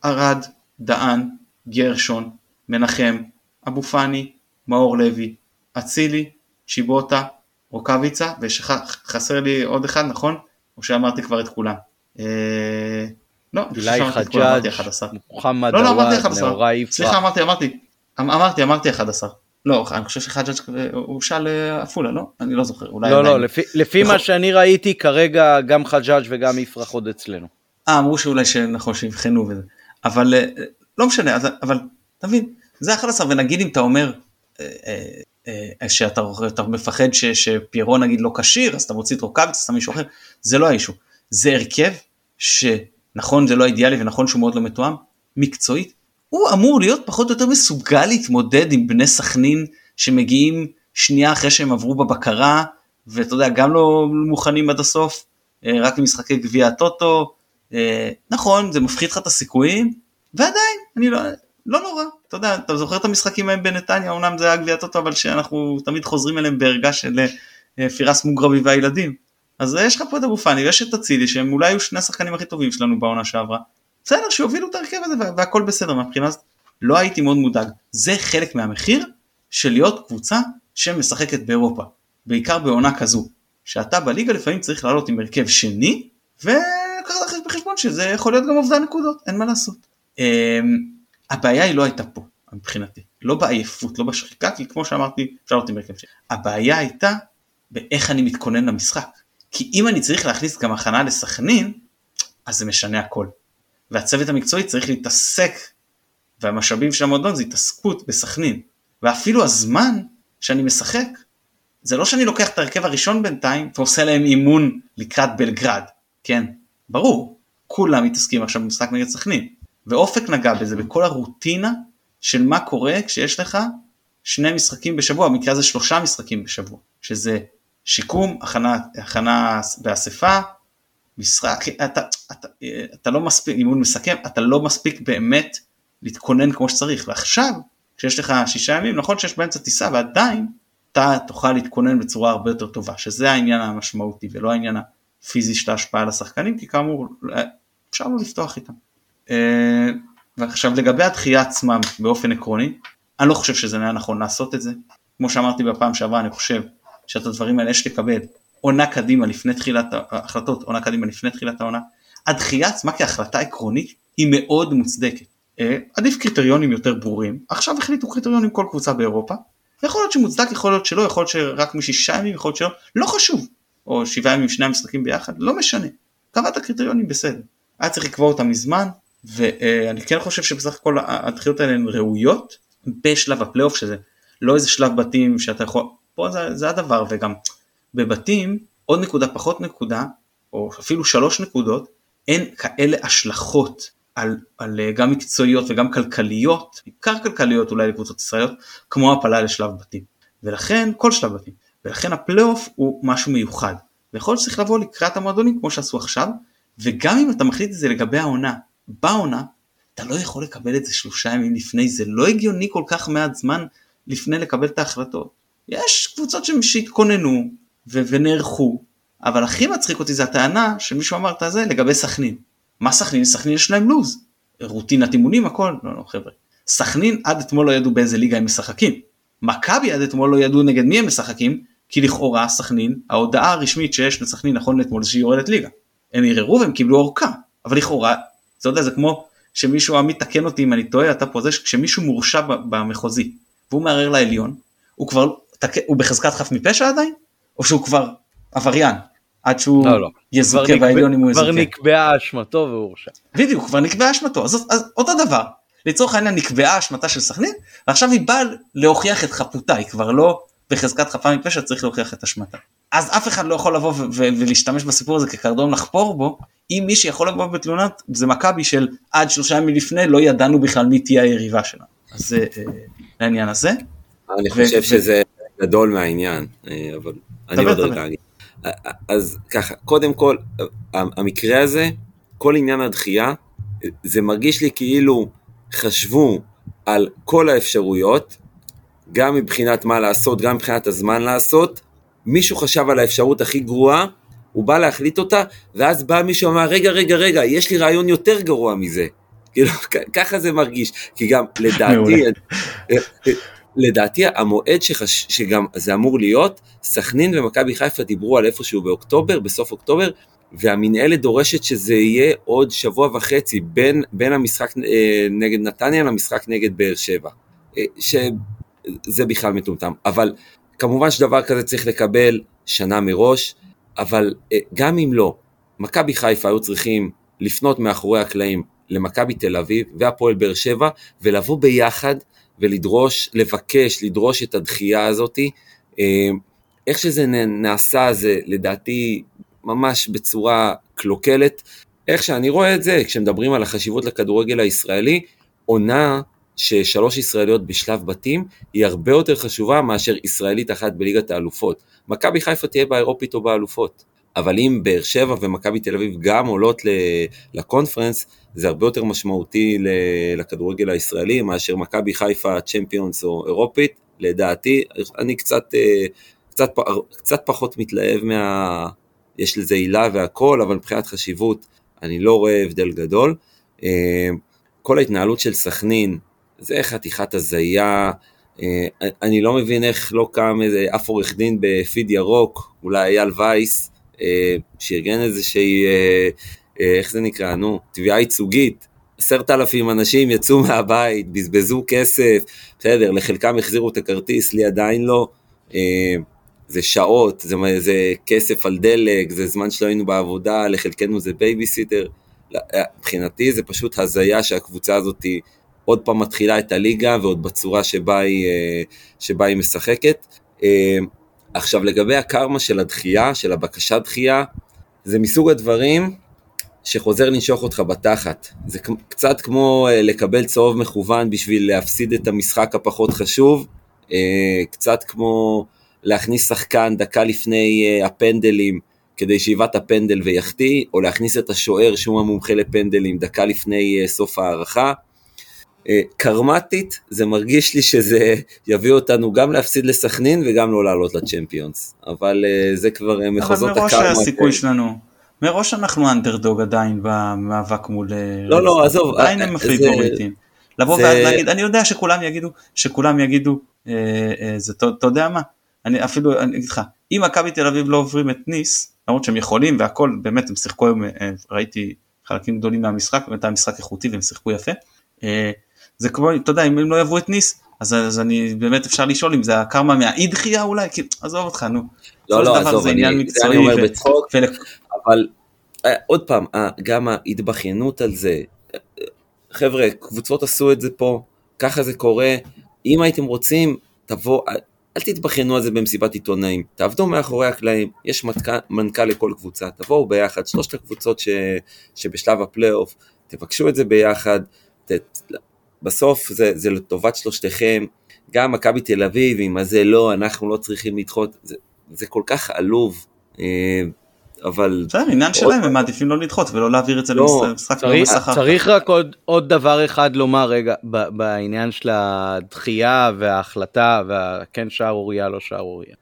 ארד, דהן, גרשון, מנחם, אבו פאני, מאור לוי, אצילי, צ'יבוטה, רוקאביצה, וחסר לי עוד אחד, נכון? או שאמרתי כבר את כולם? אה, לא, חג'אג', מוחמד לא, לא, אמרתי 11. סליחה, אמרתי, אמרתי, אמ, אמרתי, אמרתי 11. לא, אני חושב שחג'אג' הוא שאל לעפולה, לא? אני לא זוכר, לא, לא, לפי, מה שאני ראיתי, כרגע גם חג'אג' וגם יפרח עוד אצלנו. אה, אמרו שאולי נכון, שיבחנו וזה. אבל אה, לא משנה, אבל תבין, זה 11, ונגיד אם אתה אומר, אה, אה, שאתה מפחד ש, שפיירו נגיד לא כשיר, אז אתה מוציא את רוקאביץ, אתה מישהו אחר, זה לא האישו. זה הרכב שנכון זה לא אידיאלי ונכון שהוא מאוד לא מתואם, מקצועית, הוא אמור להיות פחות או יותר מסוגל להתמודד עם בני סכנין שמגיעים שנייה אחרי שהם עברו בבקרה, ואתה יודע, גם לא מוכנים עד הסוף, אה, רק במשחקי גביע הטוטו, אה, נכון, זה מפחית לך את הסיכויים, ועדיין, אני לא, לא נורא, אתה יודע, אתה זוכר את המשחקים ההם בנתניה, אמנם זה היה גביע הטוטו, אבל שאנחנו תמיד חוזרים אליהם בערגה של אה, פירס מוגרבי והילדים. אז יש לך פה את אבו פאני ויש את אצילי שהם אולי היו שני השחקנים הכי טובים שלנו בעונה שעברה. בסדר שיובילו את ההרכב הזה והכל בסדר מהבחינה הזאת. לא הייתי מאוד מודאג. זה חלק מהמחיר של להיות קבוצה שמשחקת באירופה. בעיקר בעונה כזו. שאתה בליגה לפעמים צריך לעלות עם הרכב שני ולקחת בחשבון שזה יכול להיות גם אובדן נקודות אין מה לעשות. אמ, הבעיה היא לא הייתה פה מבחינתי. לא בעייפות לא בשחיקה כי כמו שאמרתי אפשר לעלות עם הרכב שני. הבעיה הייתה באיך אני מתכונן למשחק. כי אם אני צריך להכניס גם הכנה לסכנין, אז זה משנה הכל. והצוות המקצועי צריך להתעסק, והמשאבים של המועדון זה התעסקות בסכנין. ואפילו הזמן שאני משחק, זה לא שאני לוקח את ההרכב הראשון בינתיים ועושה להם אימון לקראת בלגרד, כן? ברור, כולם מתעסקים עכשיו במשחק נגד סכנין. ואופק נגע בזה, בכל הרוטינה של מה קורה כשיש לך שני משחקים בשבוע, במקרה הזה שלושה משחקים בשבוע, שזה שיקום, הכנה, הכנה באספה, משחק, אתה, אתה, אתה לא מספיק, אימון מסכם, אתה לא מספיק באמת להתכונן כמו שצריך, ועכשיו כשיש לך שישה ימים, נכון שיש באמצע טיסה ועדיין אתה תוכל להתכונן בצורה הרבה יותר טובה, שזה העניין המשמעותי ולא העניין הפיזי של ההשפעה על השחקנים, כי כאמור אפשר לא לפתוח איתם. אה, ועכשיו לגבי הדחייה עצמם באופן עקרוני, אני לא חושב שזה היה נכון לעשות את זה, כמו שאמרתי בפעם שעברה, אני חושב שאת הדברים האלה יש לקבל עונה קדימה לפני תחילת ההחלטות, עונה קדימה לפני תחילת העונה. הדחייה עצמה כהחלטה עקרונית היא מאוד מוצדקת. אה, עדיף קריטריונים יותר ברורים, עכשיו החליטו קריטריונים כל קבוצה באירופה, יכול להיות שמוצדק, יכול להיות שלא, יכול להיות שרק משישה ימים, יכול להיות שלא, לא חשוב, או שבעה ימים שני המשחקים ביחד, לא משנה, קבעת קריטריונים בסדר, היה צריך לקבוע אותם מזמן, ואני כן חושב שבסך הכל הדחיות האלה הן ראויות בשלב הפלייאוף שזה לא איזה שלב בתים שאתה יכול, פה זה, זה הדבר וגם בבתים עוד נקודה פחות נקודה או אפילו שלוש נקודות אין כאלה השלכות על, על אה, גם מקצועיות וגם כלכליות, בעיקר כלכליות אולי לקבוצות ישראליות, כמו הפלה לשלב בתים. ולכן, כל שלב בתים. ולכן הפלייאוף הוא משהו מיוחד. ויכול להיות שצריך לבוא לקראת המועדונים כמו שעשו עכשיו, וגם אם אתה מחליט את זה לגבי העונה, בעונה, אתה לא יכול לקבל את זה שלושה ימים לפני, זה לא הגיוני כל כך מעט זמן לפני לקבל את ההחלטות. יש קבוצות שהתכוננו ונערכו, אבל הכי מצחיק אותי זה הטענה שמישהו אמר את זה לגבי סכנין. מה סכנין? סכנין יש להם לוז. רוטינת אימונים הכל, לא לא חבר'ה. סכנין עד אתמול לא ידעו באיזה ליגה הם משחקים. מכבי עד אתמול לא ידעו נגד מי הם משחקים, כי לכאורה סכנין, ההודעה הרשמית שיש לסכנין נכון לאתמול זה שהיא יורדת ליגה. הם ערערו והם קיבלו אורכה, אבל לכאורה, אתה יודע זה כמו שמישהו עמית תקן אותי אם אני טועה, אתה פה זה כשמישהו מורשע במחוזי והוא מערער לעליון, הוא כבר הוא בחזקת חף מפשע עדיין? או שהוא כבר עבריין? עד שהוא לא, לא. יזוכה בעליון אם הוא יזוכה. כבר נקבעה אשמתו והוא הורשע. בדיוק, כבר נקבעה אשמתו. אז, אז אותו דבר. לצורך העניין נקבעה אשמתה של סכנין, ועכשיו היא באה להוכיח את חפותה, היא כבר לא בחזקת חפה מפשע, צריך להוכיח את אשמתה. אז אף אחד לא יכול לבוא ולהשתמש בסיפור הזה כקרדום לחפור בו, אם מי שיכול לבוא בתלונה זה מכבי של עד שלושה ימים לפני לא ידענו בכלל מי תהיה היריבה שלנו. אז זה אה, לעניין הזה. אני חושב שזה גדול מהעניין, אה, אבל אני עוד רגע אגיד. אז ככה, קודם כל, המקרה הזה, כל עניין הדחייה, זה מרגיש לי כאילו חשבו על כל האפשרויות, גם מבחינת מה לעשות, גם מבחינת הזמן לעשות, מישהו חשב על האפשרות הכי גרועה, הוא בא להחליט אותה, ואז בא מישהו ואמר, רגע, רגע, רגע, יש לי רעיון יותר גרוע מזה. כאילו, ככה זה מרגיש, כי גם לדעתי, לדעתי המועד שחש, שגם זה אמור להיות, סכנין ומכבי חיפה דיברו על איפשהו באוקטובר, בסוף אוקטובר, והמינהלת דורשת שזה יהיה עוד שבוע וחצי בין, בין המשחק אה, נגד נתניה למשחק נגד באר שבע. אה, שזה בכלל מטומטם. אבל כמובן שדבר כזה צריך לקבל שנה מראש, אבל אה, גם אם לא, מכבי חיפה היו צריכים לפנות מאחורי הקלעים למכבי תל אביב והפועל באר שבע ולבוא ביחד ולדרוש, לבקש, לדרוש את הדחייה הזאתי. איך שזה נעשה זה לדעתי ממש בצורה קלוקלת. איך שאני רואה את זה, כשמדברים על החשיבות לכדורגל הישראלי, עונה ששלוש ישראליות בשלב בתים היא הרבה יותר חשובה מאשר ישראלית אחת בליגת האלופות. מכבי חיפה תהיה באירופית או באלופות, אבל אם באר שבע ומכבי תל אביב גם עולות לקונפרנס, זה הרבה יותר משמעותי לכדורגל הישראלי מאשר מכבי חיפה צ'מפיונס או אירופית, לדעתי, אני קצת, אה, קצת, קצת פחות מתלהב מה... יש לזה עילה והכל, אבל מבחינת חשיבות אני לא רואה הבדל גדול. אה, כל ההתנהלות של סכנין זה חתיכת הזיה, אה, אני לא מבין איך לא קם איזה אף עורך דין בפיד ירוק, אולי אייל וייס, אה, שארגן איזה שהיא, איך זה נקרא, נו, תביעה ייצוגית. עשרת אלפים אנשים יצאו מהבית, בזבזו כסף, בסדר, לחלקם החזירו את הכרטיס, לי עדיין לא. זה שעות, זה, זה כסף על דלק, זה זמן שלא היינו בעבודה, לחלקנו זה בייביסיטר. אה, מבחינתי זה פשוט הזיה שהקבוצה הזאת עוד פעם מתחילה את הליגה ועוד בצורה שבה היא, אה, שבה היא משחקת. אה, עכשיו לגבי הקרמה של הדחייה, של הבקשת דחייה, זה מסוג הדברים שחוזר לנשוך אותך בתחת. זה קצת כמו לקבל צהוב מכוון בשביל להפסיד את המשחק הפחות חשוב, קצת כמו להכניס שחקן דקה לפני הפנדלים כדי שיבעט הפנדל ויחטיא, או להכניס את השוער שהוא המומחה לפנדלים דקה לפני סוף ההערכה. Uh, קרמטית, זה מרגיש לי שזה יביא אותנו גם להפסיד לסכנין וגם לא לעלות לצ'מפיונס, אבל uh, זה כבר uh, מחוזות הקרמה. אבל מראש הסיכוי שלנו, מראש אנחנו אנדרדוג עדיין במאבק מול... לא, לא, עזוב. עדיין הם הפייבוריטים. לבוא זה... ולהגיד, אני יודע שכולם יגידו, שכולם יגידו, אה, אה, אתה יודע מה, אני אפילו, אני אגיד לך, אם מכבי תל אביב לא עוברים את ניס, למרות שהם יכולים והכל, באמת הם שיחקו היום, אה, ראיתי חלקים גדולים מהמשחק, באמת היה משחק איכותי והם שיחקו יפה. אה, זה כמו, אתה יודע, אם הם לא יעברו את ניס, אז, אז אני באמת אפשר לשאול אם זה הקרמה מהאי דחייה אולי, כי עזוב אותך נו. לא, לא, עזוב, זה עניין מקצועי. אני אומר בצחוק, אבל אה, עוד פעם, גם ההתבכיינות על זה, חבר'ה, קבוצות עשו את זה פה, ככה זה קורה, אם הייתם רוצים, תבוא, אל תתבחנו על זה במסיבת עיתונאים, תעבדו מאחורי הקלעים, יש מנכ"ל, מנכ"ל לכל קבוצה, תבואו ביחד, שלושת הקבוצות ש, שבשלב הפלייאוף, תבקשו את זה ביחד, ת, בסוף זה, זה לטובת שלושתכם, גם מכבי תל אביב, עם הזה לא, אנחנו לא צריכים לדחות, זה, זה כל כך עלוב, אה, אבל... בסדר, עניין שלהם, הם מעדיפים לא לדחות ולא להעביר את זה לא, למשחק לא בשכר. צריך רק עוד, עוד דבר אחד לומר רגע, בעניין של הדחייה וההחלטה, והכן שערורייה, לא שערורייה.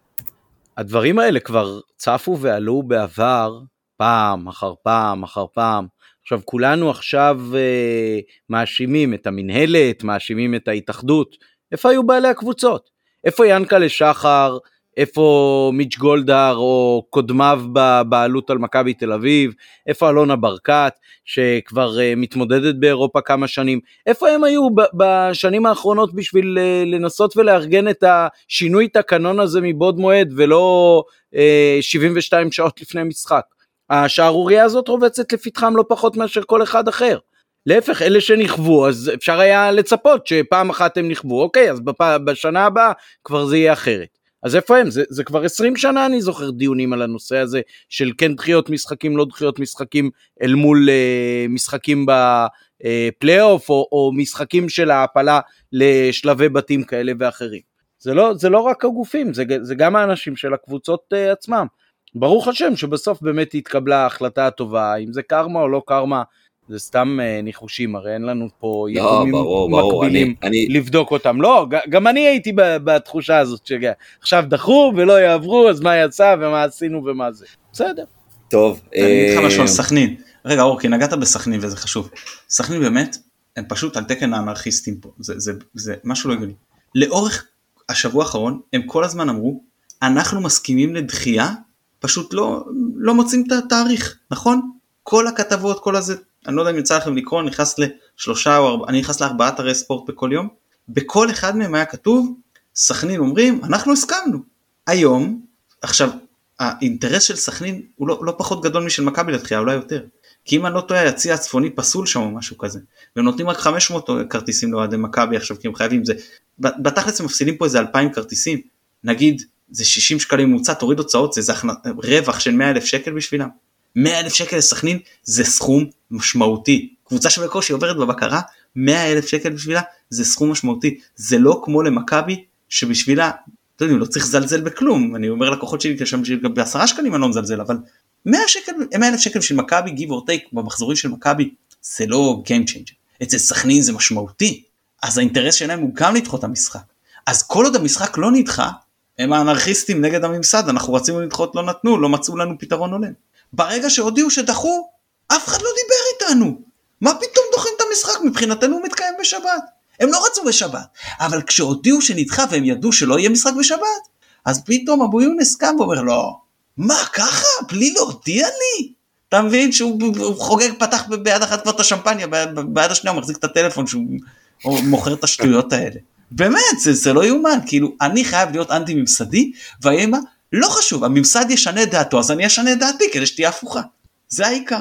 הדברים האלה כבר צפו ועלו בעבר, פעם אחר פעם אחר פעם. עכשיו כולנו עכשיו אה, מאשימים את המינהלת, מאשימים את ההתאחדות. איפה היו בעלי הקבוצות? איפה ינקלה שחר? איפה מיץ' גולדהר או קודמיו בבעלות על מכבי תל אביב, איפה אלונה ברקת שכבר uh, מתמודדת באירופה כמה שנים, איפה הם היו בשנים האחרונות בשביל uh, לנסות ולארגן את השינוי תקנון הזה מבעוד מועד ולא אה, 72 שעות לפני משחק. השערורייה הזאת רובצת לפתחם לא פחות מאשר כל אחד אחר. להפך, אלה שנכוו, אז אפשר היה לצפות שפעם אחת הם נכוו, אוקיי, אז בשנה הבאה כבר זה יהיה אחרת. אז איפה הם? זה, זה כבר 20 שנה אני זוכר דיונים על הנושא הזה של כן דחיות משחקים, לא דחיות משחקים אל מול אה, משחקים בפלייאוף או, או משחקים של העפלה לשלבי בתים כאלה ואחרים. זה לא, זה לא רק הגופים, זה, זה גם האנשים של הקבוצות אה, עצמם. ברוך השם שבסוף באמת התקבלה ההחלטה הטובה, אם זה קרמה או לא קרמה, זה סתם אה, ניחושים, הרי אין לנו פה לא, יתומים מקבילים אני, אני... לבדוק אותם. לא, גם אני הייתי בתחושה הזאת שעכשיו דחו ולא יעברו, אז מה יצא ומה עשינו ומה זה. בסדר. טוב. אני אגיד לך משהו על אה, סכנין. רגע אורקי, נגעת בסכנין וזה חשוב. סכנין באמת, הם פשוט על תקן האנרכיסטים פה, זה, זה, זה משהו לא הגיוני. לאורך השבוע האחרון הם כל הזמן אמרו, אנחנו מסכימים לדחייה, פשוט לא, לא מוצאים את התאריך, נכון? כל הכתבות, כל הזה, אני לא יודע אם יצא לכם לקרוא, אני נכנס לשלושה או ארבעה, אני נכנס לארבעה אתרי ספורט בכל יום, בכל אחד מהם היה כתוב, סכנין אומרים, אנחנו הסכמנו. היום, עכשיו, האינטרס של סכנין הוא לא, לא פחות גדול משל מכבי לדחייה, אולי יותר. כי אם אני לא טועה, היציא הצפוני פסול שם או משהו כזה. והם נותנים רק 500 כרטיסים לאוהדי מכבי עכשיו, כי הם חייבים, זה, בתכלס הם מפסידים פה איזה 2,000 כרטיסים. נגיד, זה 60 שקלים ממוצע, תוריד הוצאות, זה, זה רווח של 100 אלף שקל בשבילם. 100 אלף שקל לסכנין זה סכום משמעותי. קבוצה שבקושי עוברת בבקרה, 100 אלף שקל בשבילה זה סכום משמעותי. זה לא כמו למכבי שבשבילה, אתם יודעים, לא צריך לזלזל בכלום. אני אומר לקוחות שלי, שם בעשרה שקלים אני לא מזלזל, אבל 100 שקל, 100 אלף שקל של מכבי, give or take, במחזורים של מכבי, זה לא Game Changer. אצל סכנין זה משמעותי. אז האינטרס שלהם הוא גם לדחות את המשחק. אז כל עוד המשחק לא נדחה, הם האנרכיסטים נגד הממסד, אנחנו רצינו לדחות, לא נתנו, לא מצאו לנו פתרון הולם. ברגע שהודיעו שדחו, אף אחד לא דיבר איתנו. מה פתאום דוחים את המשחק? מבחינתנו הוא מתקיים בשבת. הם לא רצו בשבת, אבל כשהודיעו שנדחה והם ידעו שלא יהיה משחק בשבת, אז פתאום אבו יונס קם ואומר לא, מה ככה? בלי להודיע לי? אתה מבין שהוא חוגג פתח ביד אחת כבר את השמפניה, ביד השנייה הוא מחזיק את הטלפון שהוא מוכר את השטויות האלה. באמת, זה, זה לא יאומן, כאילו, אני חייב להיות אנטי ממסדי, והאמא, לא חשוב, הממסד ישנה את דעתו, אז אני אשנה את דעתי כדי שתהיה הפוכה. זה העיקר.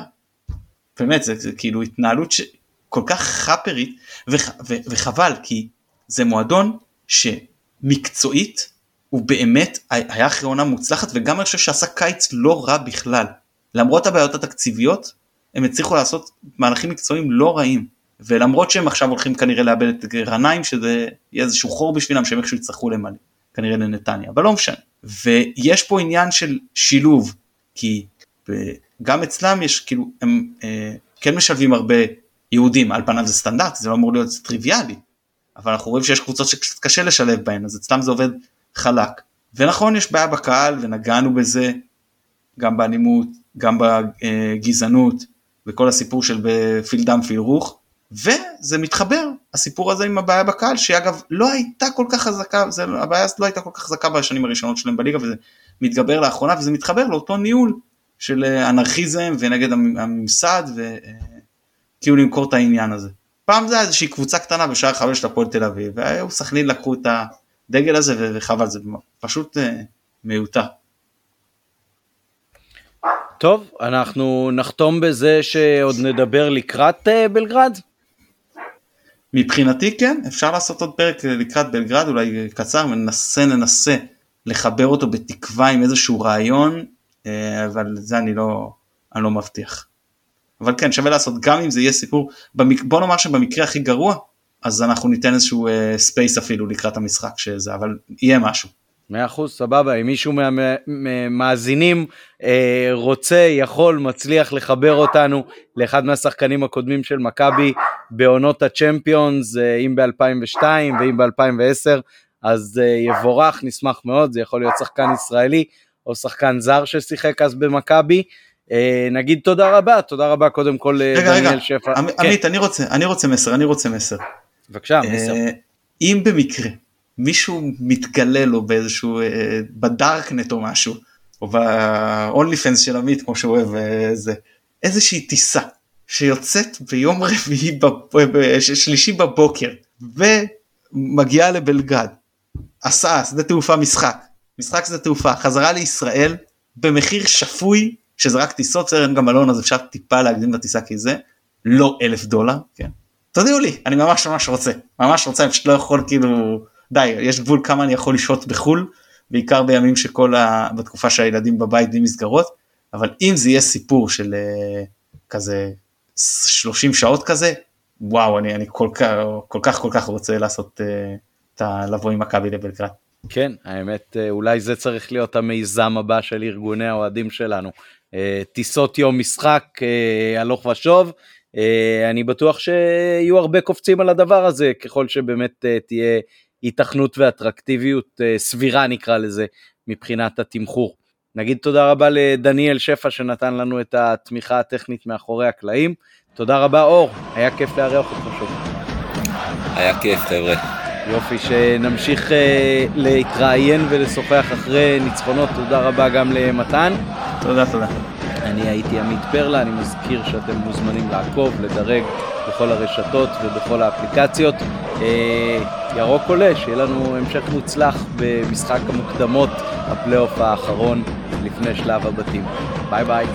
באמת, זה, זה כאילו התנהלות ש... כל כך חאפרית, וח, ו, וחבל, כי זה מועדון שמקצועית, הוא באמת היה אחרי עונה מוצלחת, וגם אני חושב שעשה קיץ לא רע בכלל. למרות הבעיות התקציביות, הם הצליחו לעשות מהלכים מקצועיים לא רעים. ולמרות שהם עכשיו הולכים כנראה לאבד את גרניים שזה יהיה איזשהו חור בשבילם שהם איכשהו יצטרכו למלא כנראה לנתניה אבל לא משנה. ויש פה עניין של שילוב כי גם אצלם יש כאילו הם אה, כן משלבים הרבה יהודים על פניו זה סטנדרט זה לא אמור להיות טריוויאלי אבל אנחנו רואים שיש קבוצות שקצת קשה לשלב בהן אז אצלם זה עובד חלק. ונכון יש בעיה בקהל ונגענו בזה גם באלימות גם בגזענות וכל הסיפור של בפיל דם פיל רוח וזה מתחבר הסיפור הזה עם הבעיה בקהל שהיא אגב לא הייתה כל כך חזקה זה, הבעיה לא הייתה כל כך חזקה בשנים הראשונות שלהם בליגה וזה מתגבר לאחרונה וזה מתחבר לאותו ניהול של אה, אנרכיזם ונגד הממסד וכאילו למכור את העניין הזה. פעם זה היה איזושהי קבוצה קטנה בשער חמש של הפועל תל אביב והיו סכנין לקחו את הדגל הזה וחבל זה פשוט אה, מיותר. טוב, אנחנו נחתום בזה שעוד נדבר לקראת אה, בלגרד? מבחינתי כן, אפשר לעשות עוד פרק לקראת בלגרד, אולי קצר, וננסה ננסה לחבר אותו בתקווה עם איזשהו רעיון, אה, אבל זה אני לא, אני לא מבטיח. אבל כן, שווה לעשות, גם אם זה יהיה סיפור, במק... בוא נאמר שבמקרה הכי גרוע, אז אנחנו ניתן איזשהו space אה, אפילו לקראת המשחק שזה, אבל יהיה משהו. מאה אחוז, סבבה, אם מישהו מהמאזינים אה, רוצה, יכול, מצליח לחבר אותנו לאחד מהשחקנים הקודמים של מכבי בעונות הצ'מפיונס, אה, אם ב-2002 ואם ב-2010, אז אה, יבורך, נשמח מאוד, זה יכול להיות שחקן ישראלי או שחקן זר ששיחק אז במכבי. אה, נגיד תודה רבה, תודה רבה קודם כל לדניאל שפע. רגע, רגע, עמית, כן. אני רוצה, אני רוצה מסר, אני רוצה מסר. בבקשה, מסר. אה, אם במקרה מישהו מתגלה לו באיזשהו, אה, בדארקנט או משהו, או ב-only fans של עמית כמו שהוא אוהב איזה, אה, איזושהי טיסה שיוצאת ביום רביעי, שלישי בבוקר ומגיעה לבלגד, הסעה, שדה תעופה משחק, משחק שדה תעופה, חזרה לישראל במחיר שפוי, שזה רק טיסות, אין גם מלון אז אפשר טיפה להקדים את הטיסה כי זה לא אלף דולר, כן. תודיעו לי, אני ממש ממש רוצה, ממש רוצה, אני פשוט לא יכול כאילו די יש גבול כמה אני יכול לשהות בחו"ל בעיקר בימים שכל ה... בתקופה שהילדים בבית בלי מסגרות אבל אם זה יהיה סיפור של uh, כזה 30 שעות כזה וואו אני, אני כל כך כל כך כל כך רוצה לעשות uh, את ה... לבוא עם מכבי לבלגרד. כן האמת uh, אולי זה צריך להיות המיזם הבא של ארגוני האוהדים שלנו uh, טיסות יום משחק uh, הלוך ושוב. Uh, אני בטוח שיהיו הרבה קופצים על הדבר הזה ככל שבאמת uh, תהיה היתכנות ואטרקטיביות אה, סבירה נקרא לזה מבחינת התמחור. נגיד תודה רבה לדניאל שפע שנתן לנו את התמיכה הטכנית מאחורי הקלעים. תודה רבה אור, היה כיף לארח אותך שוב. היה כיף חבר'ה. יופי, שנמשיך אה, להתראיין ולשוחח אחרי ניצחונות. תודה רבה גם למתן. תודה, תודה. אני הייתי עמית פרלה, אני מזכיר שאתם מוזמנים לעקוב, לדרג בכל הרשתות ובכל האפליקציות. אה, ירוק עולה, שיהיה לנו המשך מוצלח במשחק המוקדמות, הפלייאוף האחרון לפני שלב הבתים. ביי ביי.